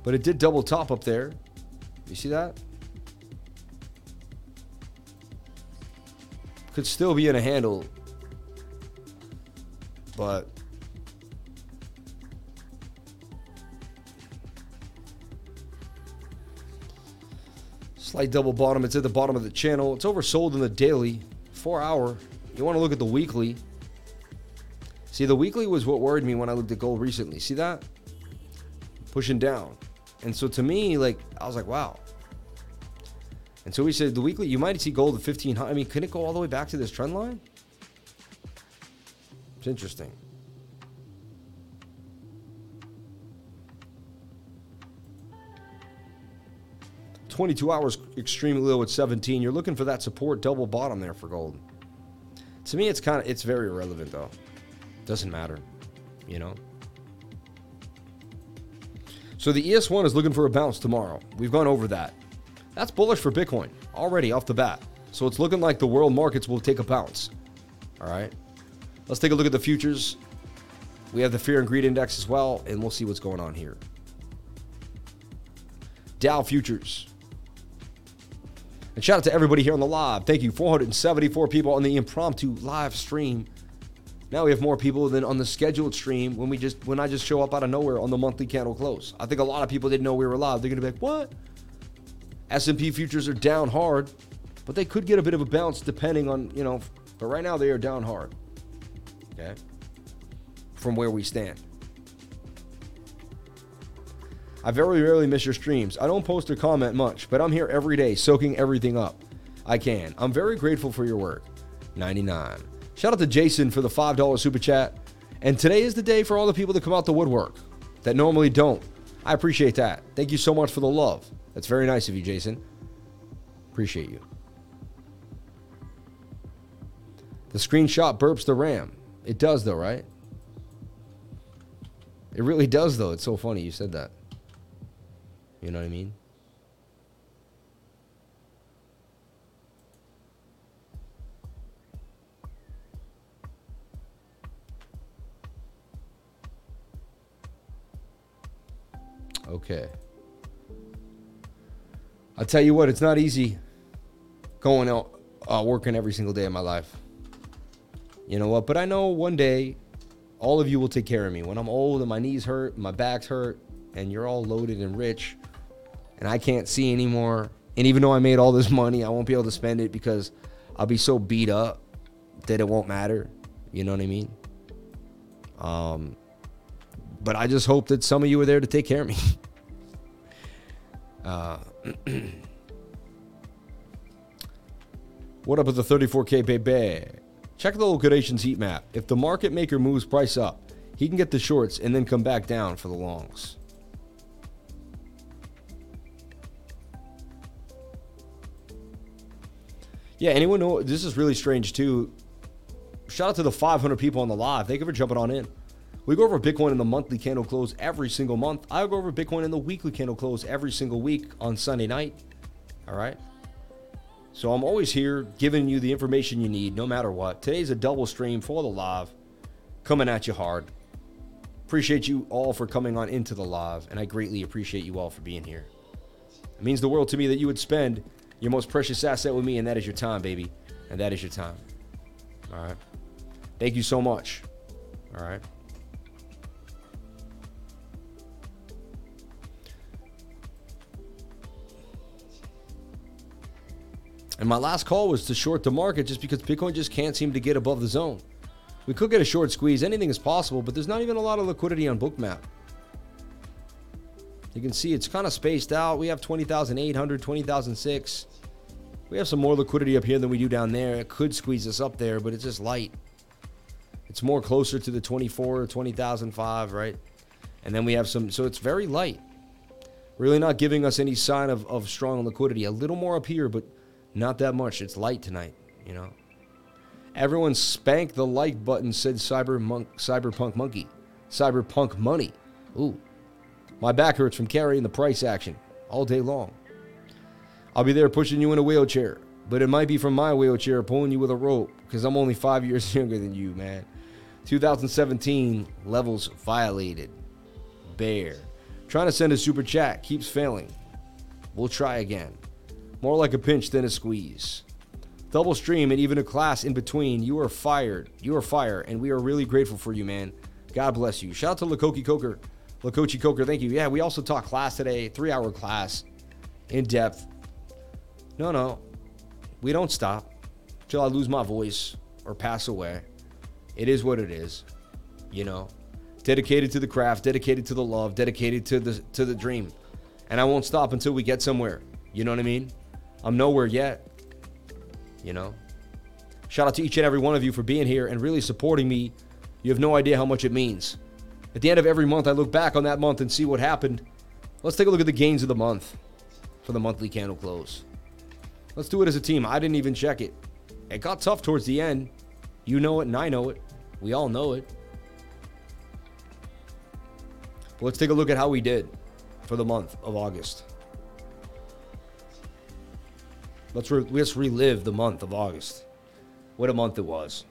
But it did double top up there. You see that? Could still be in a handle. But Slight double bottom. It's at the bottom of the channel. It's oversold in the daily, four hour. You want to look at the weekly. See, the weekly was what worried me when I looked at gold recently. See that? Pushing down. And so to me, like, I was like, wow. And so we said the weekly, you might see gold at 1500. I mean, can it go all the way back to this trend line? It's interesting. 22 hours extremely low at 17. You're looking for that support double bottom there for gold. To me, it's kind of it's very irrelevant though. Doesn't matter, you know. So the ES1 is looking for a bounce tomorrow. We've gone over that. That's bullish for Bitcoin already off the bat. So it's looking like the world markets will take a bounce. All right. Let's take a look at the futures. We have the fear and greed index as well, and we'll see what's going on here. Dow futures and shout out to everybody here on the live. Thank you. 474 people on the impromptu live stream. Now we have more people than on the scheduled stream when we just when I just show up out of nowhere on the monthly candle close. I think a lot of people didn't know we were live. They're gonna be like, "What? S&P futures are down hard, but they could get a bit of a bounce depending on, you know, but right now they are down hard. Okay? From where we stand. I very rarely miss your streams. I don't post or comment much, but I'm here every day soaking everything up. I can. I'm very grateful for your work. 99. Shout out to Jason for the $5 super chat. And today is the day for all the people that come out the woodwork that normally don't. I appreciate that. Thank you so much for the love. That's very nice of you, Jason. Appreciate you. The screenshot burps the RAM. It does, though, right? It really does, though. It's so funny you said that. You know what I mean? Okay. I'll tell you what, it's not easy going out uh, working every single day of my life. You know what? But I know one day all of you will take care of me. When I'm old and my knees hurt, my back's hurt, and you're all loaded and rich, and I can't see anymore. And even though I made all this money, I won't be able to spend it because I'll be so beat up that it won't matter. You know what I mean? Um, but I just hope that some of you are there to take care of me. Uh, what up with the 34K baby? Check the liquidations heat map. If the market maker moves price up, he can get the shorts and then come back down for the longs. Yeah, anyone know? This is really strange too. Shout out to the 500 people on the live. Thank you for jumping on in. We go over Bitcoin in the monthly candle close every single month. I go over Bitcoin in the weekly candle close every single week on Sunday night. All right. So I'm always here giving you the information you need no matter what. Today's a double stream for the live coming at you hard. Appreciate you all for coming on into the live, and I greatly appreciate you all for being here. It means the world to me that you would spend your most precious asset with me, and that is your time, baby. And that is your time. All right. Thank you so much. All right. And my last call was to short the market just because Bitcoin just can't seem to get above the zone. We could get a short squeeze, anything is possible, but there's not even a lot of liquidity on Bookmap. You can see it's kind of spaced out. We have 20,800, 20,006. We have some more liquidity up here than we do down there. It could squeeze us up there, but it's just light. It's more closer to the 24 or 20,005, right? And then we have some, so it's very light. Really not giving us any sign of, of strong liquidity. A little more up here, but not that much. It's light tonight, you know. Everyone spank the like button, said Cyber Monk, Cyberpunk Monkey. Cyberpunk Money. Ooh. My back hurts from carrying the price action all day long. I'll be there pushing you in a wheelchair, but it might be from my wheelchair pulling you with a rope because I'm only five years younger than you, man. 2017 levels violated. Bear. Trying to send a super chat keeps failing. We'll try again. More like a pinch than a squeeze. Double stream and even a class in between. You are fired. You are fire, and we are really grateful for you, man. God bless you. Shout out to Lakoki Coker. Lakochi Coker, thank you. Yeah, we also taught class today, three hour class, in depth. No, no, we don't stop till I lose my voice or pass away. It is what it is, you know. Dedicated to the craft, dedicated to the love, dedicated to the to the dream, and I won't stop until we get somewhere. You know what I mean? I'm nowhere yet. You know? Shout out to each and every one of you for being here and really supporting me. You have no idea how much it means. At the end of every month, I look back on that month and see what happened. Let's take a look at the gains of the month for the monthly candle close. Let's do it as a team. I didn't even check it. It got tough towards the end. You know it and I know it. We all know it. But let's take a look at how we did for the month of August. Let's, re- let's relive the month of August. What a month it was.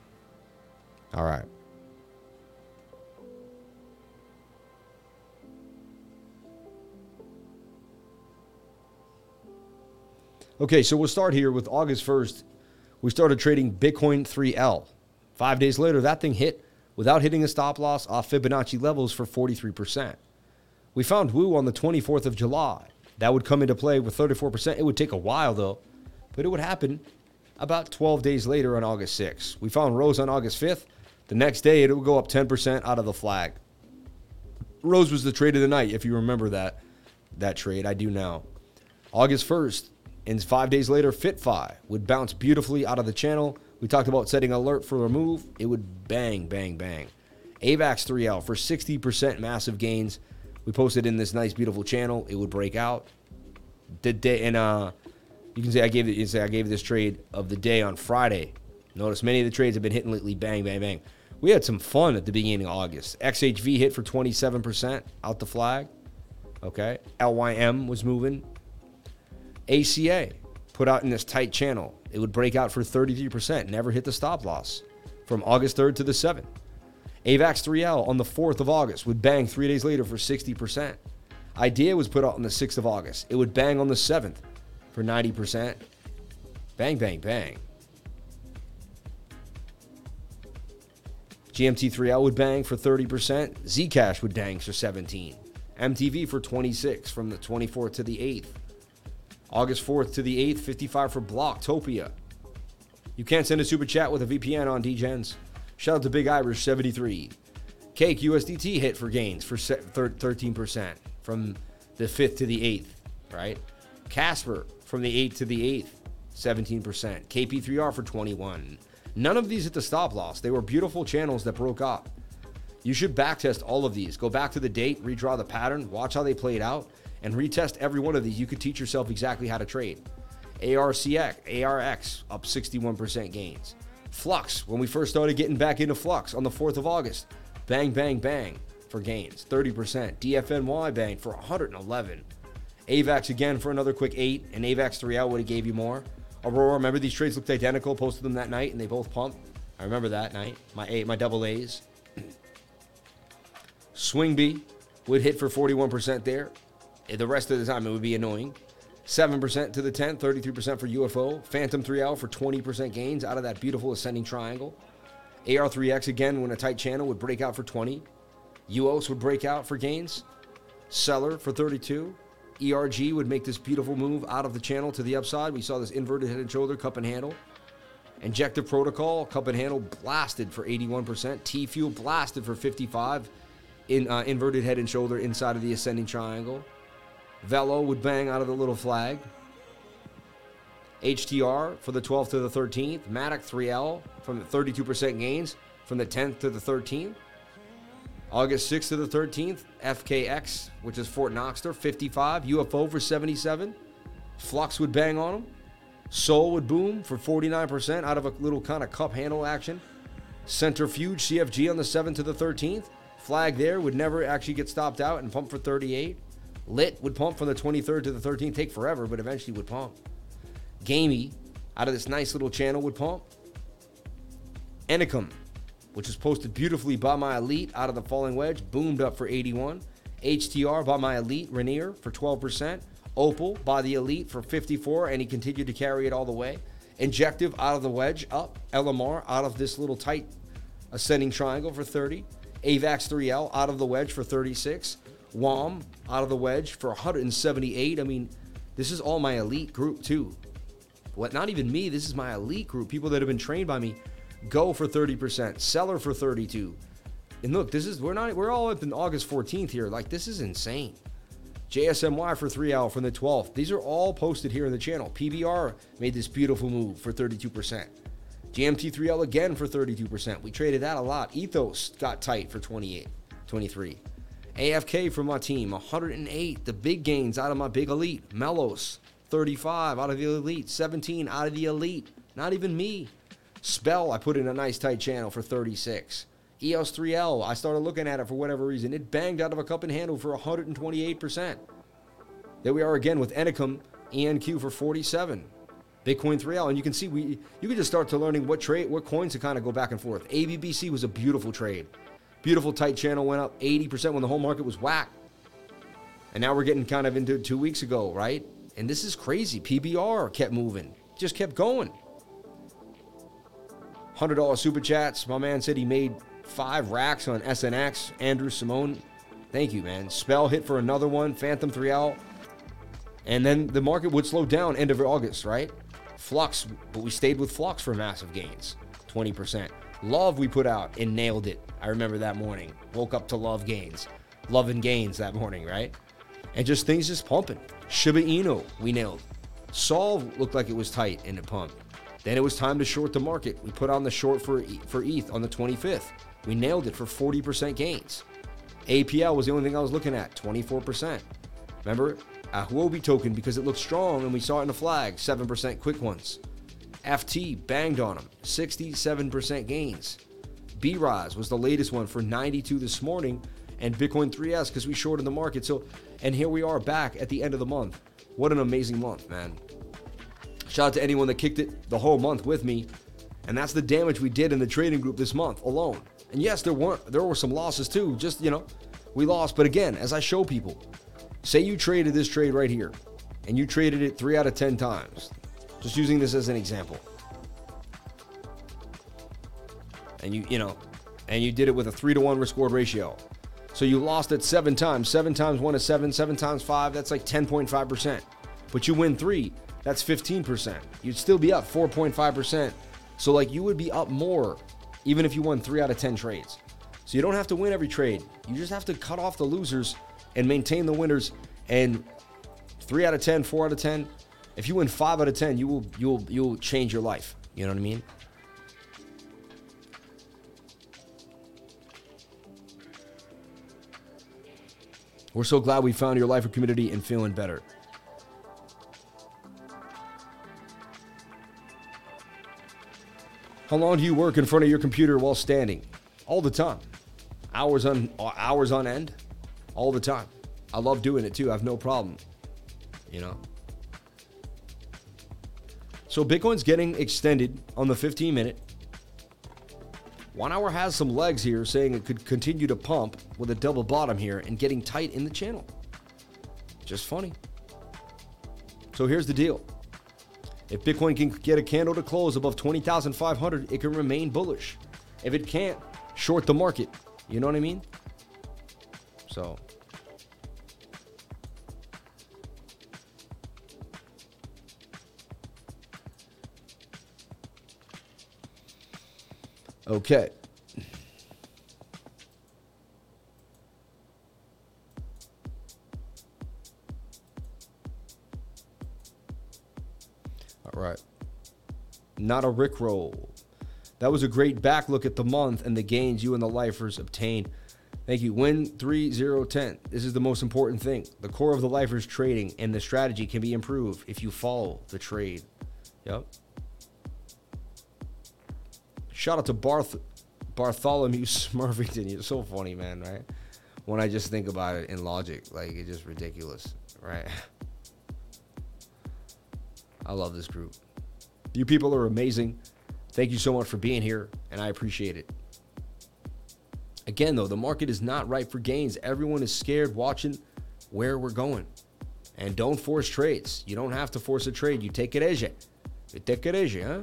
All right. Okay, so we'll start here with August 1st. We started trading Bitcoin 3L. Five days later, that thing hit without hitting a stop loss off Fibonacci levels for 43%. We found Wu on the 24th of July. That would come into play with 34%. It would take a while though, but it would happen about 12 days later on August 6th. We found Rose on August 5th. The next day, it would go up 10% out of the flag. Rose was the trade of the night, if you remember that that trade. I do now. August 1st, and five days later, FitFi would bounce beautifully out of the channel. We talked about setting alert for a move. It would bang, bang, bang. AVAX 3L for 60% massive gains. We posted in this nice, beautiful channel. It would break out. The day and uh, you can say I gave it. You can say I gave this trade of the day on Friday. Notice many of the trades have been hitting lately. Bang, bang, bang. We had some fun at the beginning of August. XHV hit for 27% out the flag. Okay. LYM was moving. ACA put out in this tight channel. It would break out for 33%, never hit the stop loss from August 3rd to the 7th. AVAX 3L on the 4th of August would bang three days later for 60%. Idea was put out on the 6th of August. It would bang on the 7th for 90%. Bang, bang, bang. GMT3L would bang for 30%. Zcash would bang for 17. MTV for 26 from the 24th to the 8th. August 4th to the 8th, 55 for Blocktopia. You can't send a super chat with a VPN on DGens. Shout out to Big Irish 73. Cake USDT hit for gains for 13% from the 5th to the 8th, right? Casper from the 8th to the 8th, 17%. KP3R for 21. None of these at the stop loss. They were beautiful channels that broke up. You should backtest all of these. Go back to the date, redraw the pattern, watch how they played out, and retest every one of these. You could teach yourself exactly how to trade. ARCX, ARX up 61% gains. Flux, when we first started getting back into Flux on the 4th of August, bang, bang, bang for gains, 30%. DFNY bang for 111. AVAX again for another quick 8, and AVAX 3L would have gave you more. Aurora, remember these trades looked identical, posted them that night, and they both pumped. I remember that night. My A, my double A's. Swing B would hit for 41% there. The rest of the time it would be annoying. 7% to the 10, 33% for UFO. Fantom 3L for 20% gains out of that beautiful ascending triangle. AR3X again, when a tight channel would break out for 20. UOS would break out for gains. Celer for 32. ERG would make this beautiful move out of the channel to the upside. We saw this inverted head and shoulder, cup and handle. Injective protocol, cup and handle blasted for 81%. T fuel blasted for 55. In uh, inverted head and shoulder inside of the ascending triangle. Velo would bang out of the little flag. HTR for the 12th to the 13th. Matic 3L from the 32% gains from the 10th to the 13th. August 6th to the 13th. FKX, which is FortKnoxster, 55. UFO for 77. Flux would bang on them. Soul would boom for 49% out of a little kind of cup handle action. Centrifuge CFG on the 7th to the 13th. Flag there would never actually get stopped out and pump for 38. Lit would pump from the 23rd to the 13th, take forever, but eventually would pump. Gamey, out of this nice little channel, would pump. Enecuum, which is posted beautifully by my elite out of the falling wedge, boomed up for 81. HTR by my elite, Rainier, for 12%. Opal by the elite for 54, and he continued to carry it all the way. Injective out of the wedge, up. LMR out of this little tight ascending triangle for 30. AVAX 3L out of the wedge for 36. WOM out of the wedge for 178. I mean, this is all my elite group too. What? Not even me. This is my elite group. People that have been trained by me. Go for 30%. Celer for 32. And look, this is we're not we're all up in August 14th here. Like this is insane. JASMY for 3L from the 12th. These are all posted here in the channel. PBR made this beautiful move for 32%. GMT3L again for 32%. We traded that a lot. Ethos got tight for 28, 23. AFK from my team, 108. The big gains out of my big elite. Melos, 35 out of the elite. 17 out of the elite. Not even me. Spell, I put in a nice tight channel for 36. EOS 3L, I started looking at it for whatever reason. It banged out of a cup and handle for 128%. There we are again with Enecuum ENQ for 47. Bitcoin 3L, and you can see we you can just start to learning what trade what coins to kind of go back and forth. ABBC was a beautiful trade. Beautiful tight channel went up 80% when the whole market was whack. And now we're getting kind of into two weeks ago, right? And this is crazy. PBR kept moving, just kept going. $100 super chats. My man said he made five racks on SNX. Andrew Simone, thank you, man. Spell hit for another one. Fantom 3L. And then the market would slow down end of August, right? Flux, but we stayed with Flux for massive gains, 20%. Love we put out and nailed it. I remember that morning. Woke up to love gains. Love and gains that morning, right? And just things just pumping. Shiba Inu, we nailed. Sol looked like it was tight and it pumped. Then it was time to short the market. We put on the short for, for ETH on the 25th. We nailed it for 40% gains. APL was the only thing I was looking at, 24%. Remember, a Huobi token because it looked strong and we saw it in the flag, 7% quick ones. FT banged on them, 67% gains. BROS was the latest one for 92 this morning, and Bitcoin 3S because we shorted the market. So, and here we are back at the end of the month. What an amazing month, man. Shout out to anyone that kicked it the whole month with me. And that's the damage we did in the trading group this month alone. And yes, there weren't there were some losses too. Just, you know, we lost. But again, as I show people, say you traded this trade right here and you traded it 3 out of 10 times. Just using this as an example. And you, you know, and you did it with a 3 to 1 risk reward ratio. So you lost it 7 times. 7 times 1 is 7, 7 times 5, that's like 10.5%. But you win 3, that's 15%. You'd still be up 4.5%. So, like, you would be up more even if you won three out of 10 trades. So, you don't have to win every trade. You just have to cut off the losers and maintain the winners. And three out of 10, four out of 10, if you win five out of 10, you will, you'll, you'll change your life. You know what I mean? We're so glad we found your life of community and feeling better. How long do you work in front of your computer while standing? All the time. Hours on hours on end. All the time. I love doing it too. I have no problem. You know. So Bitcoin's getting extended on the 15 minute. One hour has some legs here saying it could continue to pump with a double bottom here and getting tight in the channel. Just funny. So here's the deal. If Bitcoin can get a candle to close above 20,500, it can remain bullish. If it can't, short the market. You know what I mean? So. Okay. All right. Not a Rickroll. That was a great back look at the month and the gains you and the lifers obtained. Thank you. Win 3010. This is the most important thing. The core of the lifers trading and the strategy can be improved if you follow the trade. Yep. Shout out to Barth Bartholomew Smurfington. You're so funny, man, right? When I just think about it in logic, like it's just ridiculous, right? I love this group. You people are amazing. Thank you so much for being here, and I appreciate it. Again, though, the market is not right for gains. Everyone is scared watching where we're going. And don't force trades. You don't have to force a trade. You take it as you. You take it as you, huh?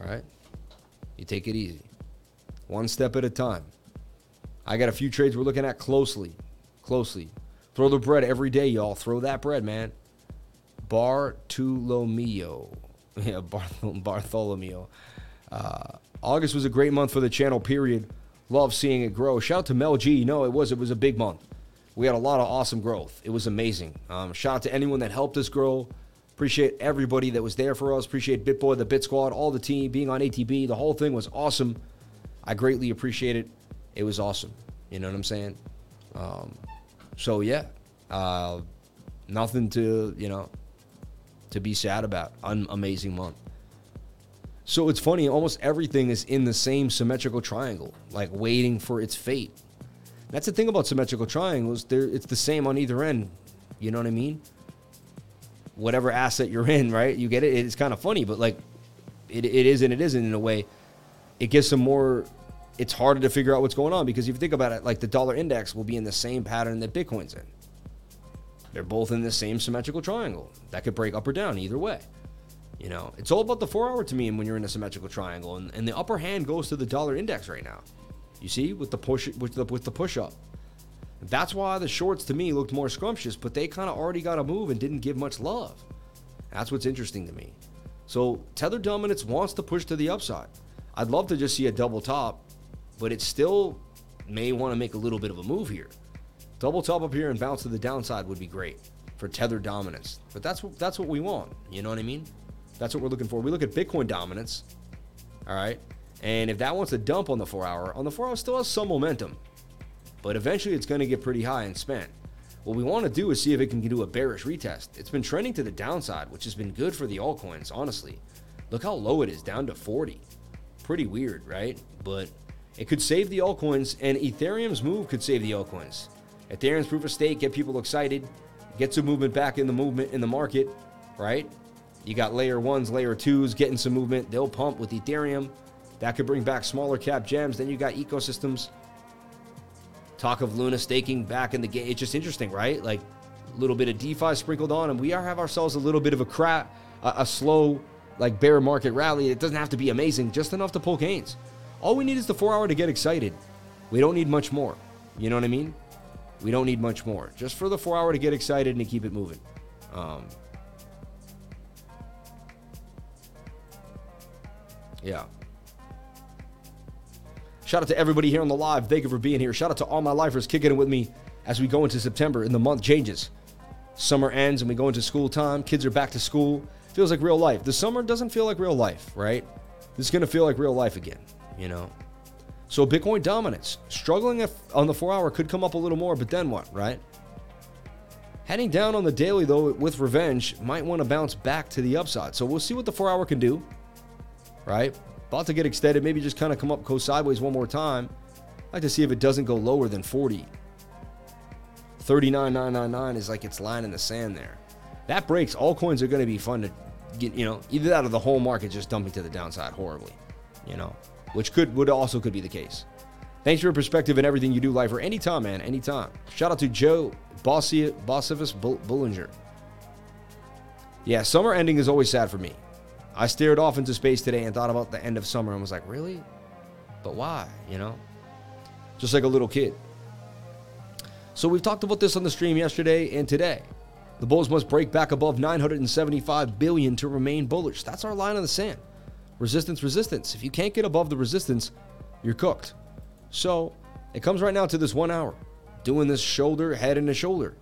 All right. You take it easy. One step at a time. I got a few trades we're looking at closely. Closely. Throw the bread every day, y'all. Throw that bread, man. Bartolomeo. Yeah, Bartholomew. Uh, August was a great month for the channel, period. Love seeing it grow. Shout out to Mel G. No, it was. It was a big month. We had a lot of awesome growth. It was amazing. Um, shout out to anyone that helped us grow. Appreciate everybody that was there for us. Appreciate BitBoy, the Bit Squad, all the team being on ATB. The whole thing was awesome. I greatly appreciate it. It was awesome. You know what I'm saying? Um, so yeah, uh, nothing to you know to be sad about. An amazing month. So it's funny, almost everything is in the same symmetrical triangle, like waiting for its fate. That's the thing about symmetrical triangles, it's the same on either end. You know what I mean? Whatever asset you're in, right? You get it? It's kind of funny, but like it, it is and it isn't in a way. It gives some more it's harder to figure out what's going on because if you think about it, like the dollar index will be in the same pattern that Bitcoin's in. They're both in the same symmetrical triangle. That could break up or down either way. You know, it's all about the four hour to me when you're in a symmetrical triangle, and, and the upper hand goes to the dollar index right now. You see, with the push with the with the push up. That's why the shorts to me looked more scrumptious, but they kind of already got a move and didn't give much love. That's what's interesting to me. So Tether Dominance wants to push to the upside. I'd love to just see a double top, but it still may want to make a little bit of a move here. Double top up here and bounce to the downside would be great for Tether Dominance. But that's what that's what we want. You know what I mean? That's what we're looking for. We look at Bitcoin dominance. All right. And if that wants to dump on the four hour, on the four hour still has some momentum but eventually it's going to get pretty high and spent. What we want to do is see if it can do a bearish retest. It's been trending to the downside, which has been good for the altcoins, honestly. Look how low it is, down to 40. Pretty weird, right? But it could save the altcoins, and Ethereum's move could save the altcoins. Ethereum's proof of stake, get people excited, get some movement back in the movement in the market, right? You got layer ones, layer twos getting some movement. They'll pump with Ethereum. That could bring back smaller cap gems. Then you got ecosystems Talk of Luna staking back in the game. It's just interesting, right? Like a little bit of DeFi sprinkled on, and we are have ourselves a little bit of a crap, a, a slow like bear market rally. It doesn't have to be amazing, just enough to pull gains. All we need is the four hour to get excited. We don't need much more. You know what I mean? We don't need much more. Just for the four hour to get excited and to keep it moving. Um, yeah. Shout out to everybody here on the live. Thank you for being here. Shout out to all my lifers kicking it with me as we go into September and the month changes. Summer ends and we go into school time. Kids are back to school. Feels like real life. The summer doesn't feel like real life, right? This is going to feel like real life again, you know? So Bitcoin dominance. Struggling on the four hour could come up a little more, but then what, right? Heading down on the daily, though, with revenge, might want to bounce back to the upside. So we'll see what the four hour can do, right? About to get extended, maybe just kind of come up, go sideways one more time. I'd like to see if it doesn't go lower than 40. 39,999 is like its line in the sand there. That breaks. All coins are going to be fun to get, you know, either out of the whole market just dumping to the downside horribly, you know, which could, would also could be the case. Thanks for your perspective and everything you do, life, or anytime, man, anytime. Shout out to Joe Bossi, Bossivus Bullinger. Yeah, summer ending is always sad for me. I stared off into space today and thought about the end of summer and was like, really? But why? You know? Just like a little kid. So we've talked about this on the stream yesterday and today. The bulls must break back above 975 billion to remain bullish. That's our line in the sand. Resistance, resistance. If you can't get above the resistance, you're cooked. So it comes right now to this one hour, doing this shoulder, head, and a shoulder.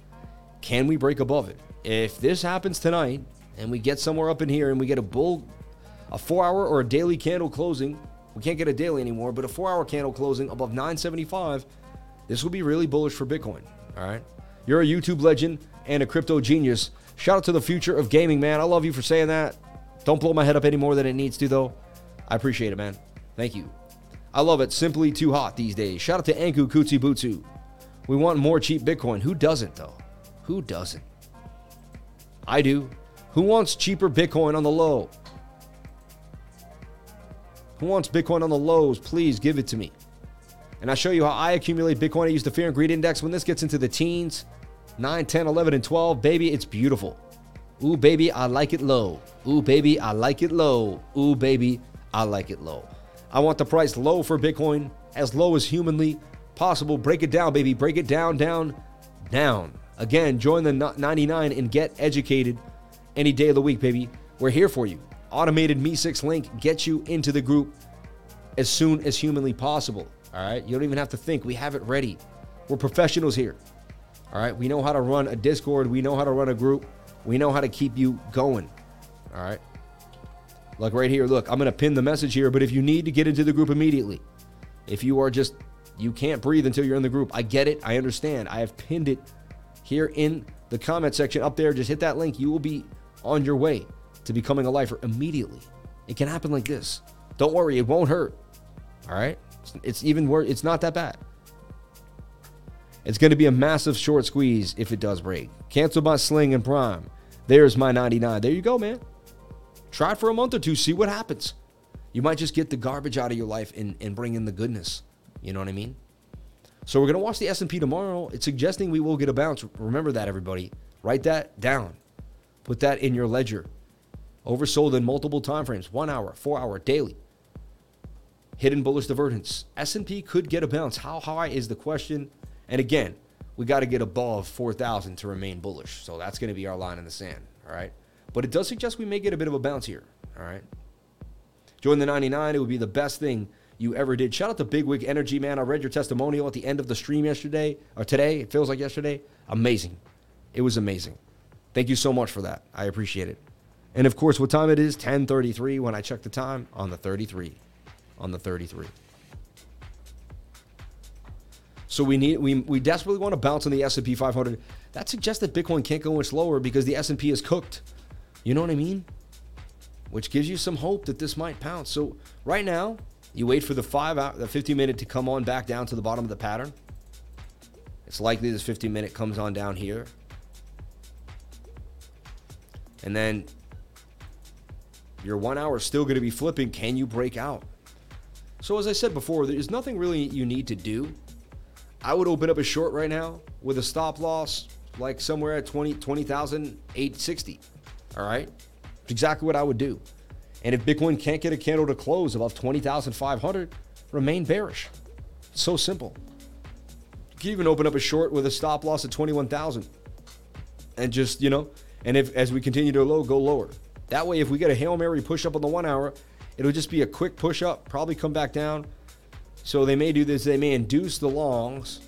Can we break above it? If this happens tonight, and we get somewhere up in here and we get a bull, a four hour or a daily candle closing. We can't get a daily anymore, but a four hour candle closing above 975. This will be really bullish for Bitcoin. All right. You're a YouTube legend and a crypto genius. Shout out to the future of gaming, man. I love you for saying that. Don't blow my head up any more than it needs to, though. I appreciate it, man. Thank you. I love it. Simply too hot these days. Shout out to Anku Kutsi Butsu. We want more cheap Bitcoin. Who doesn't, though? Who doesn't? I do. Who wants cheaper Bitcoin on the low? Who wants Bitcoin on the lows? Please give it to me. And I show you how I accumulate Bitcoin. I use the Fear and Greed Index. When this gets into the teens, 9, 10, 11, and 12, baby, it's beautiful. Ooh, baby, I like it low. Ooh, baby, I like it low. Ooh, baby, I like it low. I want the price low for Bitcoin, as low as humanly possible. Break it down, baby. Break it down, down, down. Again, join the 99 and get educated any day of the week, baby. We're here for you. Automated MEE6 link gets you into the group as soon as humanly possible. All right. You don't even have to think. We have it ready. We're professionals here. All right. We know how to run a Discord. We know how to run a group. We know how to keep you going. All right. Like right here, look, I'm going to pin the message here, but if you need to get into the group immediately, if you are just, you can't breathe until you're in the group, I get it. I understand. I have pinned it here in the comment section up there. Just hit that link. You will be on your way to becoming a lifer immediately. It can happen like this. Don't worry, it won't hurt. All right? It's even worse. It's not that bad. It's going to be a massive short squeeze if it does break. Cancel my sling and prime. There's my 99. There you go, man. Try it for a month or two, see what happens. You might just get the garbage out of your life and, and bring in the goodness. You know what I mean? So we're going to watch the S&P tomorrow. It's suggesting we will get a bounce. Remember that, everybody. Write that down. Put that in your ledger. Oversold in multiple time frames, one hour, four hour, daily. Hidden bullish divergence. S&P could get a bounce. How high is the question? And again, we got to get above 4,000 to remain bullish. So that's going to be our line in the sand. All right. But it does suggest we may get a bit of a bounce here. All right. Join the 99. It would be the best thing you ever did. Shout out to Big Wig Energy, man. I read your testimonial at the end of the stream yesterday or today. It feels like yesterday. Amazing. It was amazing. Thank you so much for that. I appreciate it. And of course, what time it is? 10:33 when I check the time on the 33. On the 33. So we need we, we desperately want to bounce on the S&P 500. That suggests that Bitcoin can't go much lower because the S&P is cooked. You know what I mean? Which gives you some hope that this might pounce. So right now, you wait for the 5 out the 50 minute to come on back down to the bottom of the pattern. It's likely this 50 minute comes on down here. And then your 1 hour is still going to be flipping. Can you break out? So as I said before, there's nothing really you need to do I would open up a short right now with a stop loss like somewhere at 20, 20,860. All right. exactly what I would do. And if Bitcoin can't get a candle to close above 20,500, remain bearish. It's so simple. You can even open up a short with a stop loss at 21,000 and just, you know, and if as we continue to low, go lower. That way, if we get a Hail Mary push up on the one hour, it'll just be a quick push up, probably come back down, so they may do this, they may induce the longs,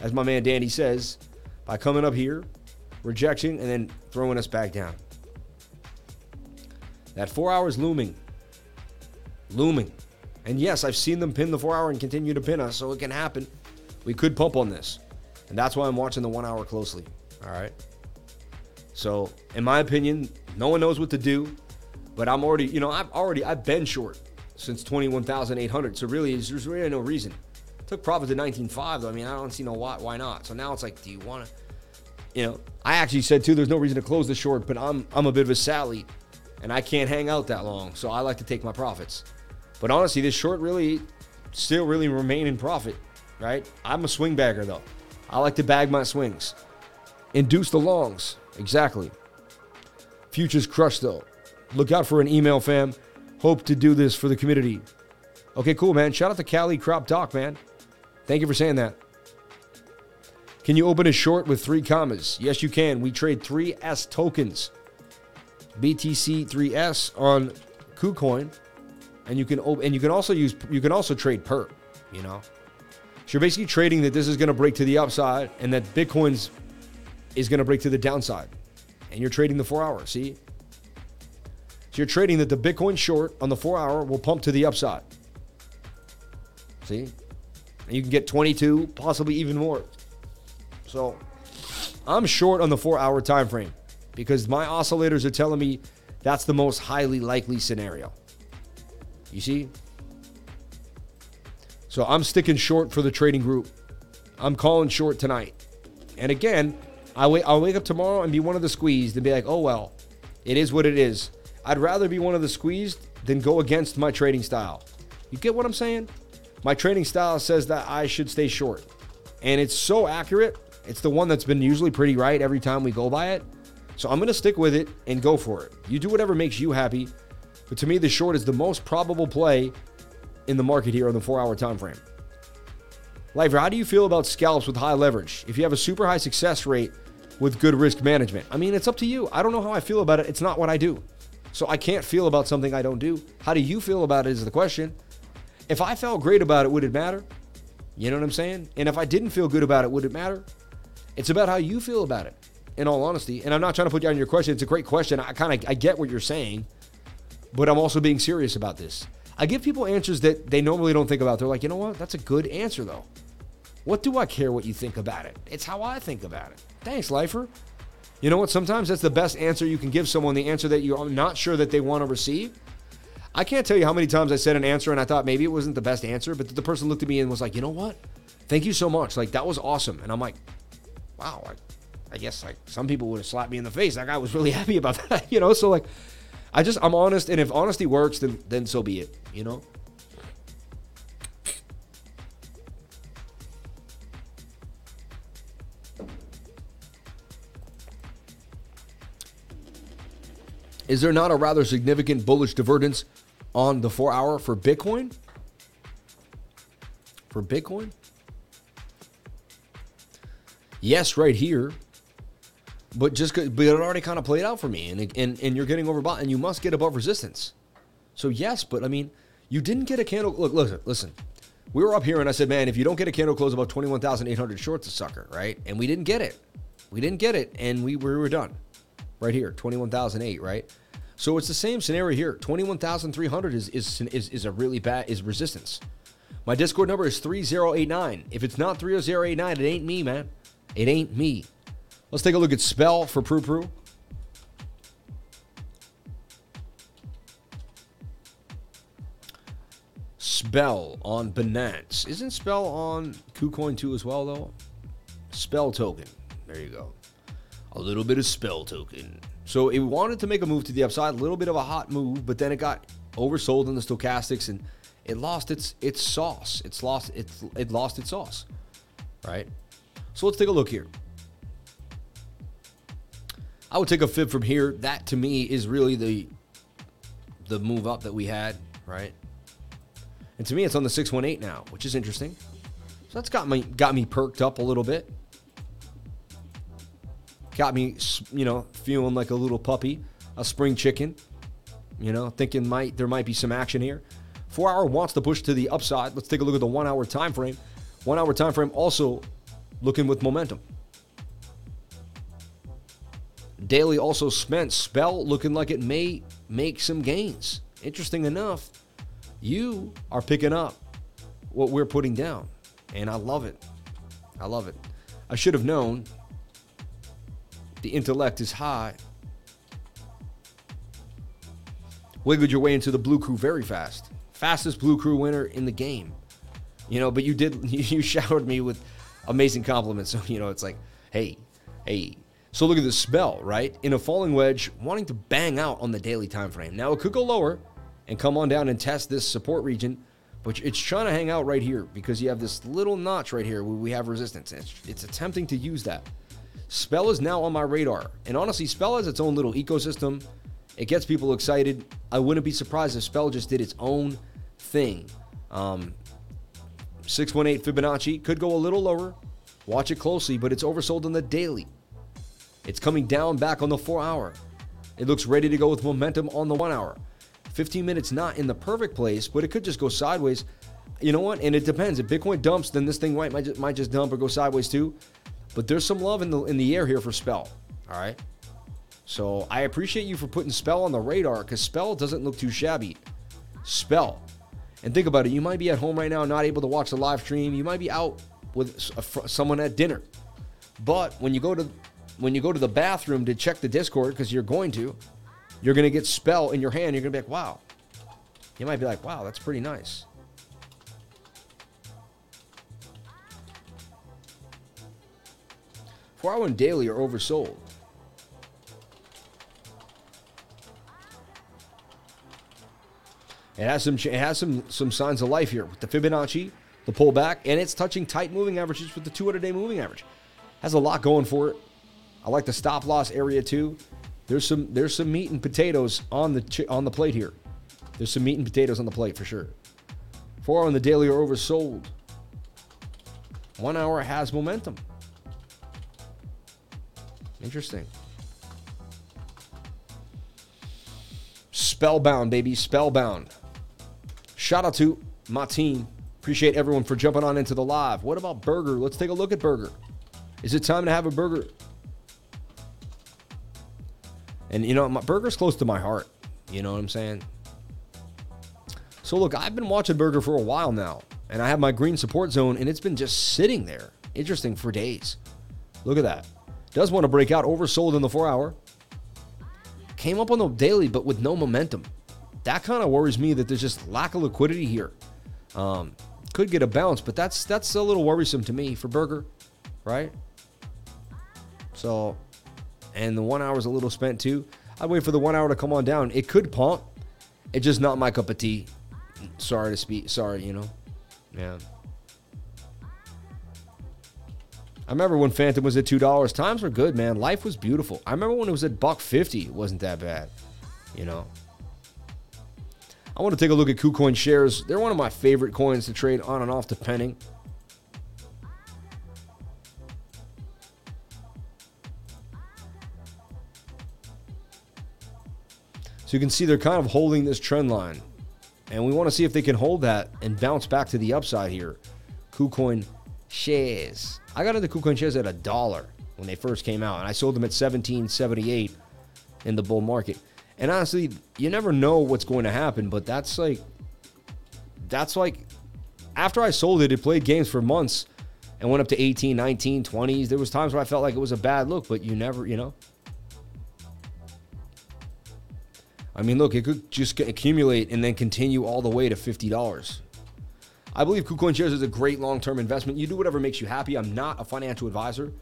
as my man Danny says, by coming up here, rejection, and then throwing us back down. That four hours looming. Looming. And yes, I've seen them pin the four hour and continue to pin us, so it can happen. We could pump on this. And that's why I'm watching the one hour closely. All right. So, in my opinion, no one knows what to do, but I'm already, you know, I've already, I've been short since 21,800. So really, there's really no reason. Took profit to 19.5 though. I mean, I don't see no why. Why not? So now it's like, do you want to? You know, I actually said too. There's no reason to close the short, but I'm I'm a bit of a Sally, and I can't hang out that long. So I like to take my profits. But honestly, this short really still really remain in profit, right? I'm a swing bagger though. I like to bag my swings. Induce the longs. Exactly. Futures crushed though. Look out for an email, fam hope to do this for the community. Okay, cool, man. Shout out to Cali Crop Talk, man. Thank you for saying that. Can you open a short with 3Commas? Yes, you can. We trade 3S tokens, BTC 3S on KuCoin, and you can and you can also use you can also trade perp. You know, so you're basically trading that this is going to break to the upside and that Bitcoin's is going to break to the downside, and you're trading the four hour. See, so you're trading that the Bitcoin short on the four hour will pump to the upside. See? And you can get 22, possibly even more. So I'm short on the four hour time frame because my oscillators are telling me that's the most highly likely scenario. You see? So I'm sticking short for the trading group. I'm calling short tonight. And again, I wait, I'll wake up tomorrow and be one of the squeezed and be like, oh, well, it is what it is. I'd rather be one of the squeezed than go against my trading style. You get what I'm saying? My trading style says that I should stay short. And it's so accurate. It's the one that's been usually pretty right every time we go by it. So I'm going to stick with it and go for it. You do whatever makes you happy. But to me, the short is the most probable play in the market here on the four hour time frame. Lifer, how do you feel about scalps with high leverage? If you have a super high success rate with good risk management, I mean, it's up to you. I don't know how I feel about it. It's not what I do. So I can't feel about something I don't do. How do you feel about it is the question. If I felt great about it, would it matter? You know what I'm saying? And if I didn't feel good about it, would it matter? It's about how you feel about it, in all honesty. And I'm not trying to put on your question. It's a great question. I kind of I get what you're saying, but I'm also being serious about this. I give people answers that they normally don't think about. They're like, you know what? That's a good answer though. What do I care what you think about it? It's how I think about it. Thanks, Lifer. You know what? Sometimes that's the best answer you can give someone, the answer that you're not sure that they want to receive. I can't tell you how many times I said an answer and I thought maybe it wasn't the best answer, but the person looked at me and was like, you know what? Thank you so much. Like, that was awesome. And I'm like, wow, I, I guess like some people would have slapped me in the face. That guy was really happy about that, you know? So, like, I just, I'm honest. And if honesty works, then, then so be it, you know? Is there not a rather significant bullish divergence on the four hour for Bitcoin? For Bitcoin? Yes, right here. But just but it already kind of played out for me, and and and you're getting overbought, and you must get above resistance. So yes, but I mean, you didn't get a candle. Look, listen, listen. We were up here, and I said, man, if you don't get a candle close above twenty one thousand eight hundred, shorts the sucker, right? And we didn't get it. We didn't get it, and we, we were done. Right here, twenty one thousand eight, right? So it's the same scenario here. Twenty one thousand three hundred is, is is is a really bad is resistance. My Discord number is 3089. If it's not 3089, it ain't me, man. It ain't me. Let's take a look at Spell for Prue Prue. Spell on Binance. Isn't Spell on KuCoin 2 as well, though? Spell token. There you go. A little bit of Spell token. So it wanted to make a move to the upside, a little bit of a hot move, but then it got oversold in the stochastics and it lost its its sauce. It's lost it's it lost its sauce. Right? So let's take a look here. I would take a fib from here. That to me is really the the move up that we had, right? And to me it's on the 618 now, which is interesting. So that's got me got me perked up a little bit. Got me, you know, feeling like a little puppy, a spring chicken. You know, thinking might there might be some action here. Four hour wants to push to the upside. Let's take a look at the one hour time frame. One hour time frame also looking with momentum. Daily also spent spell looking like it may make some gains. Interesting enough, you are picking up what we're putting down, and I love it. I love it. I should have known the intellect is high. Wiggled your way into the blue crew very fast fastest Blue Crew winner in the game. You know, but you did you showered me with amazing compliments. So you know, it's like, hey, hey. So look at the spell, right? In a falling wedge, wanting to bang out on the daily time frame. Now it could go lower and come on down and test this support region, but it's trying to hang out right here because you have this little notch right here where we have resistance. It's, it's attempting to use that. Spell is now on my radar, and honestly, Spell has its own little ecosystem. It gets people excited. I wouldn't be surprised if Spell just did its own thing. Um, 618 Fibonacci could go a little lower. Watch it closely, but it's oversold on the daily. It's coming down back on the four hour. It looks ready to go with momentum on the one hour. 15 minutes not in the perfect place, but it could just go sideways. You know what? And it depends. If Bitcoin dumps, then this thing might, might, just, might just dump or go sideways too. But there's some love in the in the air here for Spell. All right. So I appreciate you for putting Spell on the radar because Spell doesn't look too shabby. Spell and think about it, you might be at home right now, not able to watch the live stream. You might be out with someone at dinner. But when you go to when you go to the bathroom to check the Discord, because you're going to, you're to get spell in your hand. You're to be like, wow. You might be like, wow, that's pretty nice. Hour and daily are oversold. It has some it has some some signs of life here with the Fibonacci, the pullback, and it's touching tight moving averages with the 200-day moving average. Has a lot going for it. I like the stop loss area too. There's some there's some meat and potatoes on the on the plate here. There's some meat and potatoes on the plate for sure. Four on the daily are oversold. One hour has momentum. Interesting. Spellbound, baby. Spellbound. Shout out to my team. Appreciate everyone for jumping on into the live. What about burger? Let's take a look at burger. Is it time to have a burger? And you know, my burger's close to my heart. You know what I'm saying? So look, I've been watching burger for a while now, and I have my green support zone, and it's been just sitting there, interesting for days. Look at that. Does want to break out, oversold in the four hour. Came up on the daily, but with no momentum that kind of worries me that there's just lack of liquidity here. Um, could get a bounce, but that's that's a little worrisome to me for Burger, right? So, and the one hour is a little spent too. I'd wait for the one hour to come on down. It could pump. It's just not my cup of tea. Sorry to speak. Sorry, you know. Yeah. I remember when Fantom was at two dollars. Times were good, man. Life was beautiful. I remember when it was at buck fifty. It wasn't that bad, you know. I want to take a look at KuCoin shares. They're one of my favorite coins to trade on and off, depending. So you can see they're kind of holding this trend line. And we want to see if they can hold that and bounce back to the upside here. KuCoin shares. I got into KuCoin shares at a dollar when they first came out, and I sold them at 17.78 in the bull market. And honestly, you never know what's going to happen, but that's like that's like after I sold it, it played games for months and went up to 18, 19, 20s. There was times where I felt like it was a bad look, but you never, you know. I mean, look, it could just accumulate and then continue all the way to $50. I believe KuCoin shares is a great long-term investment. You do whatever makes you happy. I'm not a financial advisor,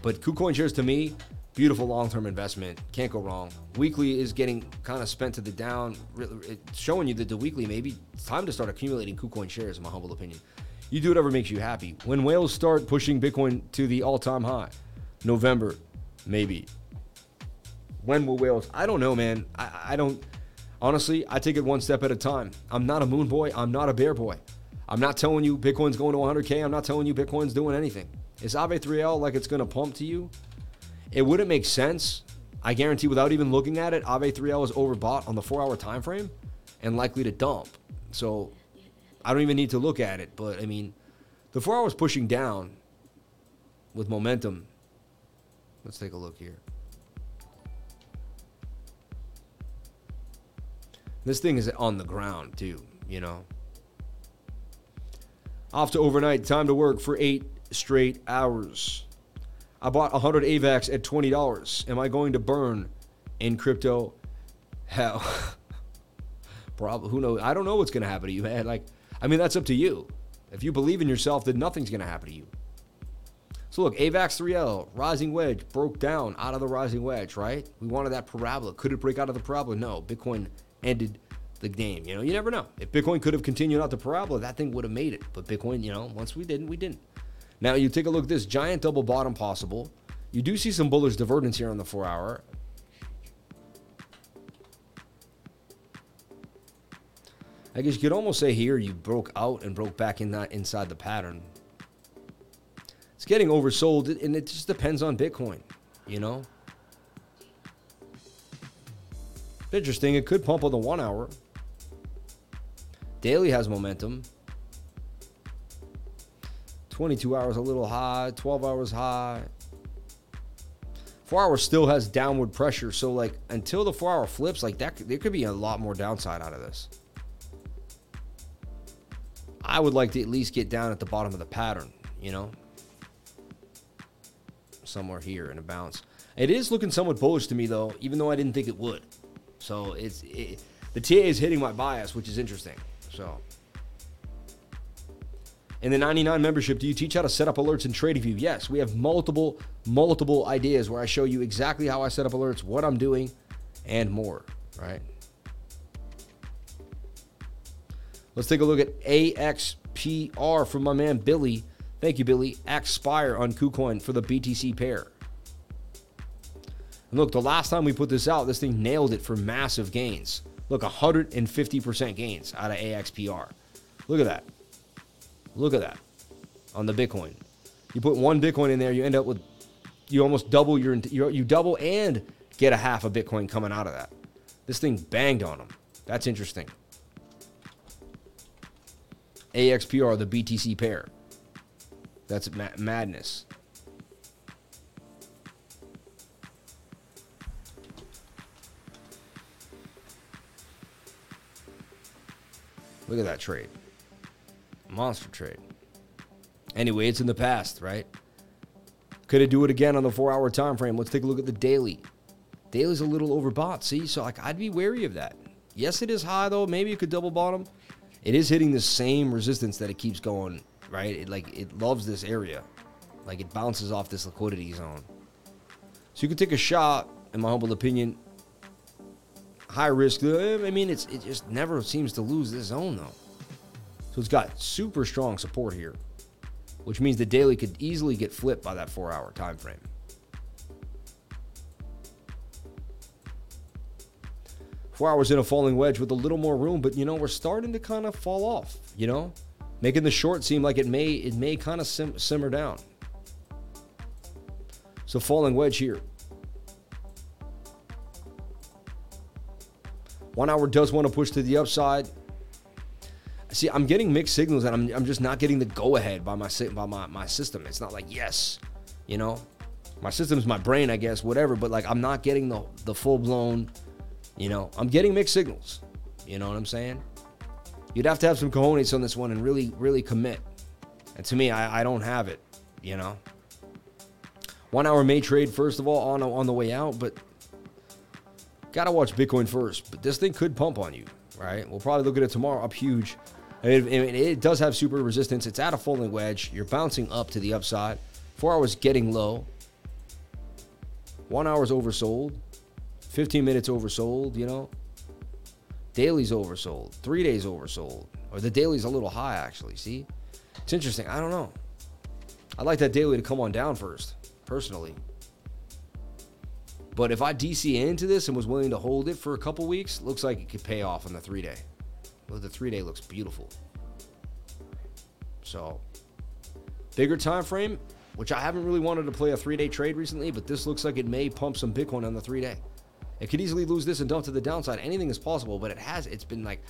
but KuCoin shares to me, beautiful long-term investment. Can't go wrong. Weekly is getting kind of spent to the down, it's showing you that the weekly maybe it's time to start accumulating KuCoin shares, in my humble opinion. You do whatever makes you happy. When whales start pushing Bitcoin to the all-time high, November, maybe. When will whales? I don't know, man. I, I don't. Honestly, I take it one step at a time. I'm not a moon boy. I'm not a bear boy. I'm not telling you Bitcoin's going to 100K. I'm not telling you Bitcoin's doing anything. Is Ave 3L like it's going to pump to you? It wouldn't make sense. I guarantee without even looking at it, Ave 3L is overbought on the four hour time frame and likely to dump. So I don't even need to look at it. But I mean, the four hours pushing down with momentum. Let's take a look here. This thing is on the ground too, you know. Off to overnight, time to work for eight straight hours. I bought 100 AVAX at $20. Am I going to burn in crypto? Hell. Probably. Who knows? I don't know what's going to happen to you, man. Like, I mean, that's up to you. If you believe in yourself, then nothing's going to happen to you. So look, AVAX 3L, rising wedge, broke down out of the rising wedge, right? We wanted that parabola. Could it break out of the parabola? No. Bitcoin ended the game. You know, you never know. If Bitcoin could have continued out the parabola, that thing would have made it. But Bitcoin, you know, once we didn't, we didn't. Now you take a look at this giant double bottom possible. You do see some bullish divergence here on the four hour. I guess you could almost say here you broke out and broke back in that inside the pattern. It's getting oversold, and it just depends on Bitcoin, you know. Interesting. It could pump on the one hour. Daily has momentum. 22 hours a little high, 12 hours high. Four hours still has downward pressure. So, like, until the four hour flips, like, that, there could be a lot more downside out of this. I would like to at least get down at the bottom of the pattern, you know? Somewhere here in a bounce. It is looking somewhat bullish to me, though, even though I didn't think it would. So, it's it, the TA is hitting my bias, which is interesting. So, in the 99 membership, do you teach how to set up alerts in TradingView? Yes, we have multiple, multiple ideas where I show you exactly how I set up alerts, what I'm doing, and more, right? Let's take a look at AXPR from my man Billy. Thank you, Billy. aXpire on KuCoin for the BTC pair. And look, the last time we put this out, this thing nailed it for massive gains. Look, 150% gains out of AXPR. Look at that. Look at that on the Bitcoin. You put one Bitcoin in there, you end up with you almost double your you double and get a half a Bitcoin coming out of that. This thing banged on them. That's interesting. AXPR, the BTC pair. That's ma- madness. Look at that trade. Monster trade. Anyway, it's in the past, right? Could it do it again on the four hour time frame? Let's take a look at the daily. Daily's a little overbought. See, so like I'd be wary of that. Yes, it is high though. Maybe it could double bottom. It is hitting the same resistance that it keeps going, right? It like it loves this area. Like it bounces off this liquidity zone. So you could take a shot, in my humble opinion. High risk. Uh, I mean, it's it just never seems to lose this zone though. So it's got super strong support here, which means the daily could easily get flipped by that four hour time frame. Four hours in a falling wedge with a little more room, but you know, we're starting to kind of fall off, you know, making the short seem like it may it may kind of sim- simmer down. So falling wedge here. One hour does want to push to the upside. See, I'm getting mixed signals and I'm, I'm just not getting the go ahead by my by my, my system. It's not like yes, you know, my system's my brain, I guess, whatever. But like I'm not getting the the full blown, you know, I'm getting mixed signals. You know what I'm saying? You'd have to have some cojones on this one and really, really commit. And to me, I, I don't have it, you know. One hour may trade first of all on on the way out, but gotta watch Bitcoin first. But this thing could pump on you, right? We'll probably look at it tomorrow up huge. I mean, it, it does have super resistance. It's at a falling wedge. You're bouncing up to the upside. Four hours getting low. One hour's oversold. 15 minutes oversold, you know. Daily's oversold. Three days oversold. Or the daily's a little high, actually. See? It's interesting. I don't know. I'd like that daily to come on down first, personally. But if I DC into this and was willing to hold it for a couple weeks, looks like it could pay off on the three day. Well, the three day looks beautiful. So, bigger time frame, which I haven't really wanted to play a three day trade recently, but this looks like it may pump some Bitcoin on the three day. It could easily lose this and dump to the downside. Anything is possible, but it has. It's been like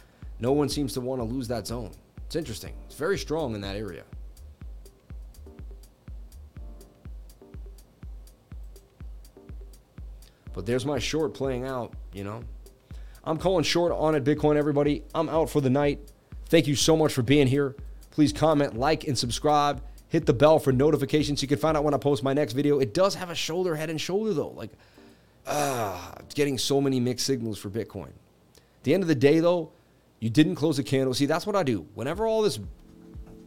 no one seems to want to lose that zone. It's interesting. It's very strong in that area. But there's my short playing out, you know. I'm calling short on it, Bitcoin, everybody. I'm out for the night. Thank you so much for being here. Please comment, like, and subscribe. Hit the bell for notifications you can find out when I post my next video. It does have a shoulder, head, and shoulder, though. Like, ah, getting so many mixed signals for Bitcoin. At the end of the day, though, you didn't close a candle. See, that's what I do. Whenever all this,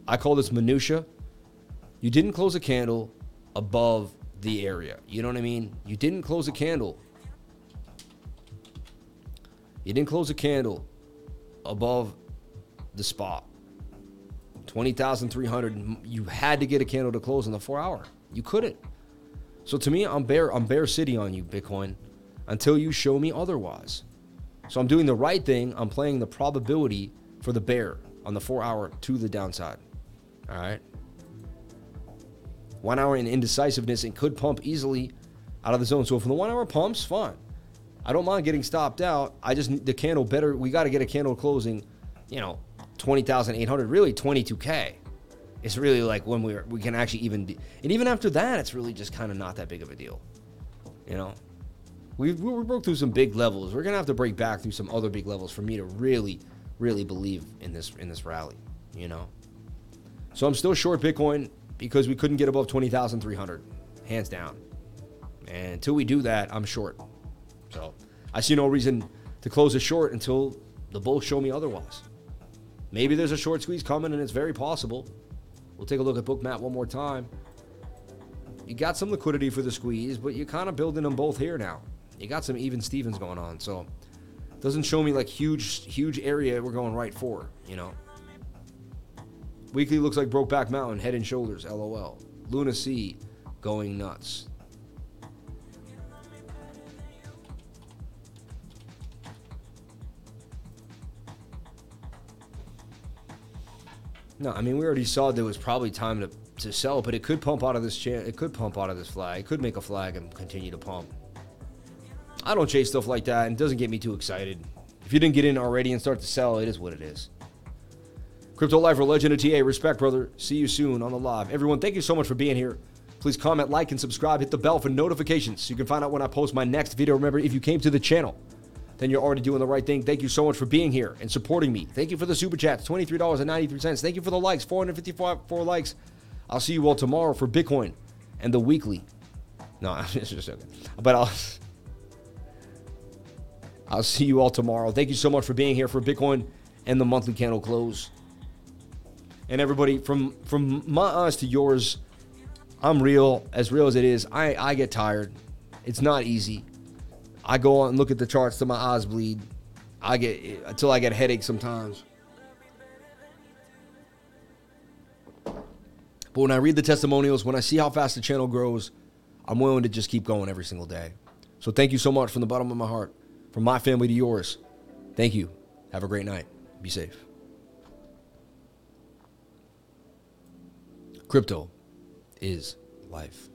I call this minutia. You didn't close a candle above the area. You know what I mean? You didn't close a candle. You didn't close a candle above the spot. 20,300. You had to get a candle to close in the four hour. You couldn't. So to me, I'm bear I'm bear city on you, Bitcoin, until you show me otherwise. So I'm doing the right thing. I'm playing the probability for the bear on the four hour to the downside. All right. One hour in indecisiveness and could pump easily out of the zone. So if the one hour pumps, fine. I don't mind getting stopped out. I just need the candle better. We got to get a candle closing, you know, 20,800, really 22K. It's really like when we we can actually even be, and even after that, it's really just kind of not that big of a deal. You know, we we broke through some big levels. We're gonna have to break back through some other big levels for me to really, really believe in this in this rally. You know, so I'm still short Bitcoin because we couldn't get above twenty thousand three hundred, hands down. And until we do that, I'm short. So I see no reason to close a short until the bulls show me otherwise. Maybe there's a short squeeze coming, and it's very possible. We'll take a look at Bookmap one more time. You got some liquidity for the squeeze, but you're kind of building them both here now. You got some even Stevens going on, so doesn't show me like huge, huge area we're going right for, you know. Weekly looks like Brokeback Mountain, head and shoulders, lol. Luna C going nuts. No, I mean we already saw there was probably time to, to sell, but it could pump out of this chair. It could pump out of this flag. It could make a flag and continue to pump. I don't chase stuff like that, and it doesn't get me too excited. If you didn't get in already and start to sell, it is what it is. Crypto Lifer Legend of TA, respect, brother. See you soon on the live. Everyone, thank you so much for being here. Please comment, like, and subscribe. Hit the bell for notifications so you can find out when I post my next video. Remember, if you came to the channel then you're already doing the right thing. Thank you so much for being here and supporting me. Thank you for the super chats, $23.93. Thank you for the likes, 454 likes. I'll see you all tomorrow for Bitcoin and the weekly. No, it's just okay. But I'll I'll see you all tomorrow. Thank you so much for being here for Bitcoin and the monthly candle close. And everybody, from from my eyes to yours, I'm real, as real as it is. I, I get tired. It's not easy. I go on and look at the charts till my eyes bleed. I get until I get headaches sometimes. But when I read the testimonials, when I see how fast the channel grows, I'm willing to just keep going every single day. So thank you so much from the bottom of my heart, from my family to yours. Thank you. Have a great night. Be safe. Crypto is life.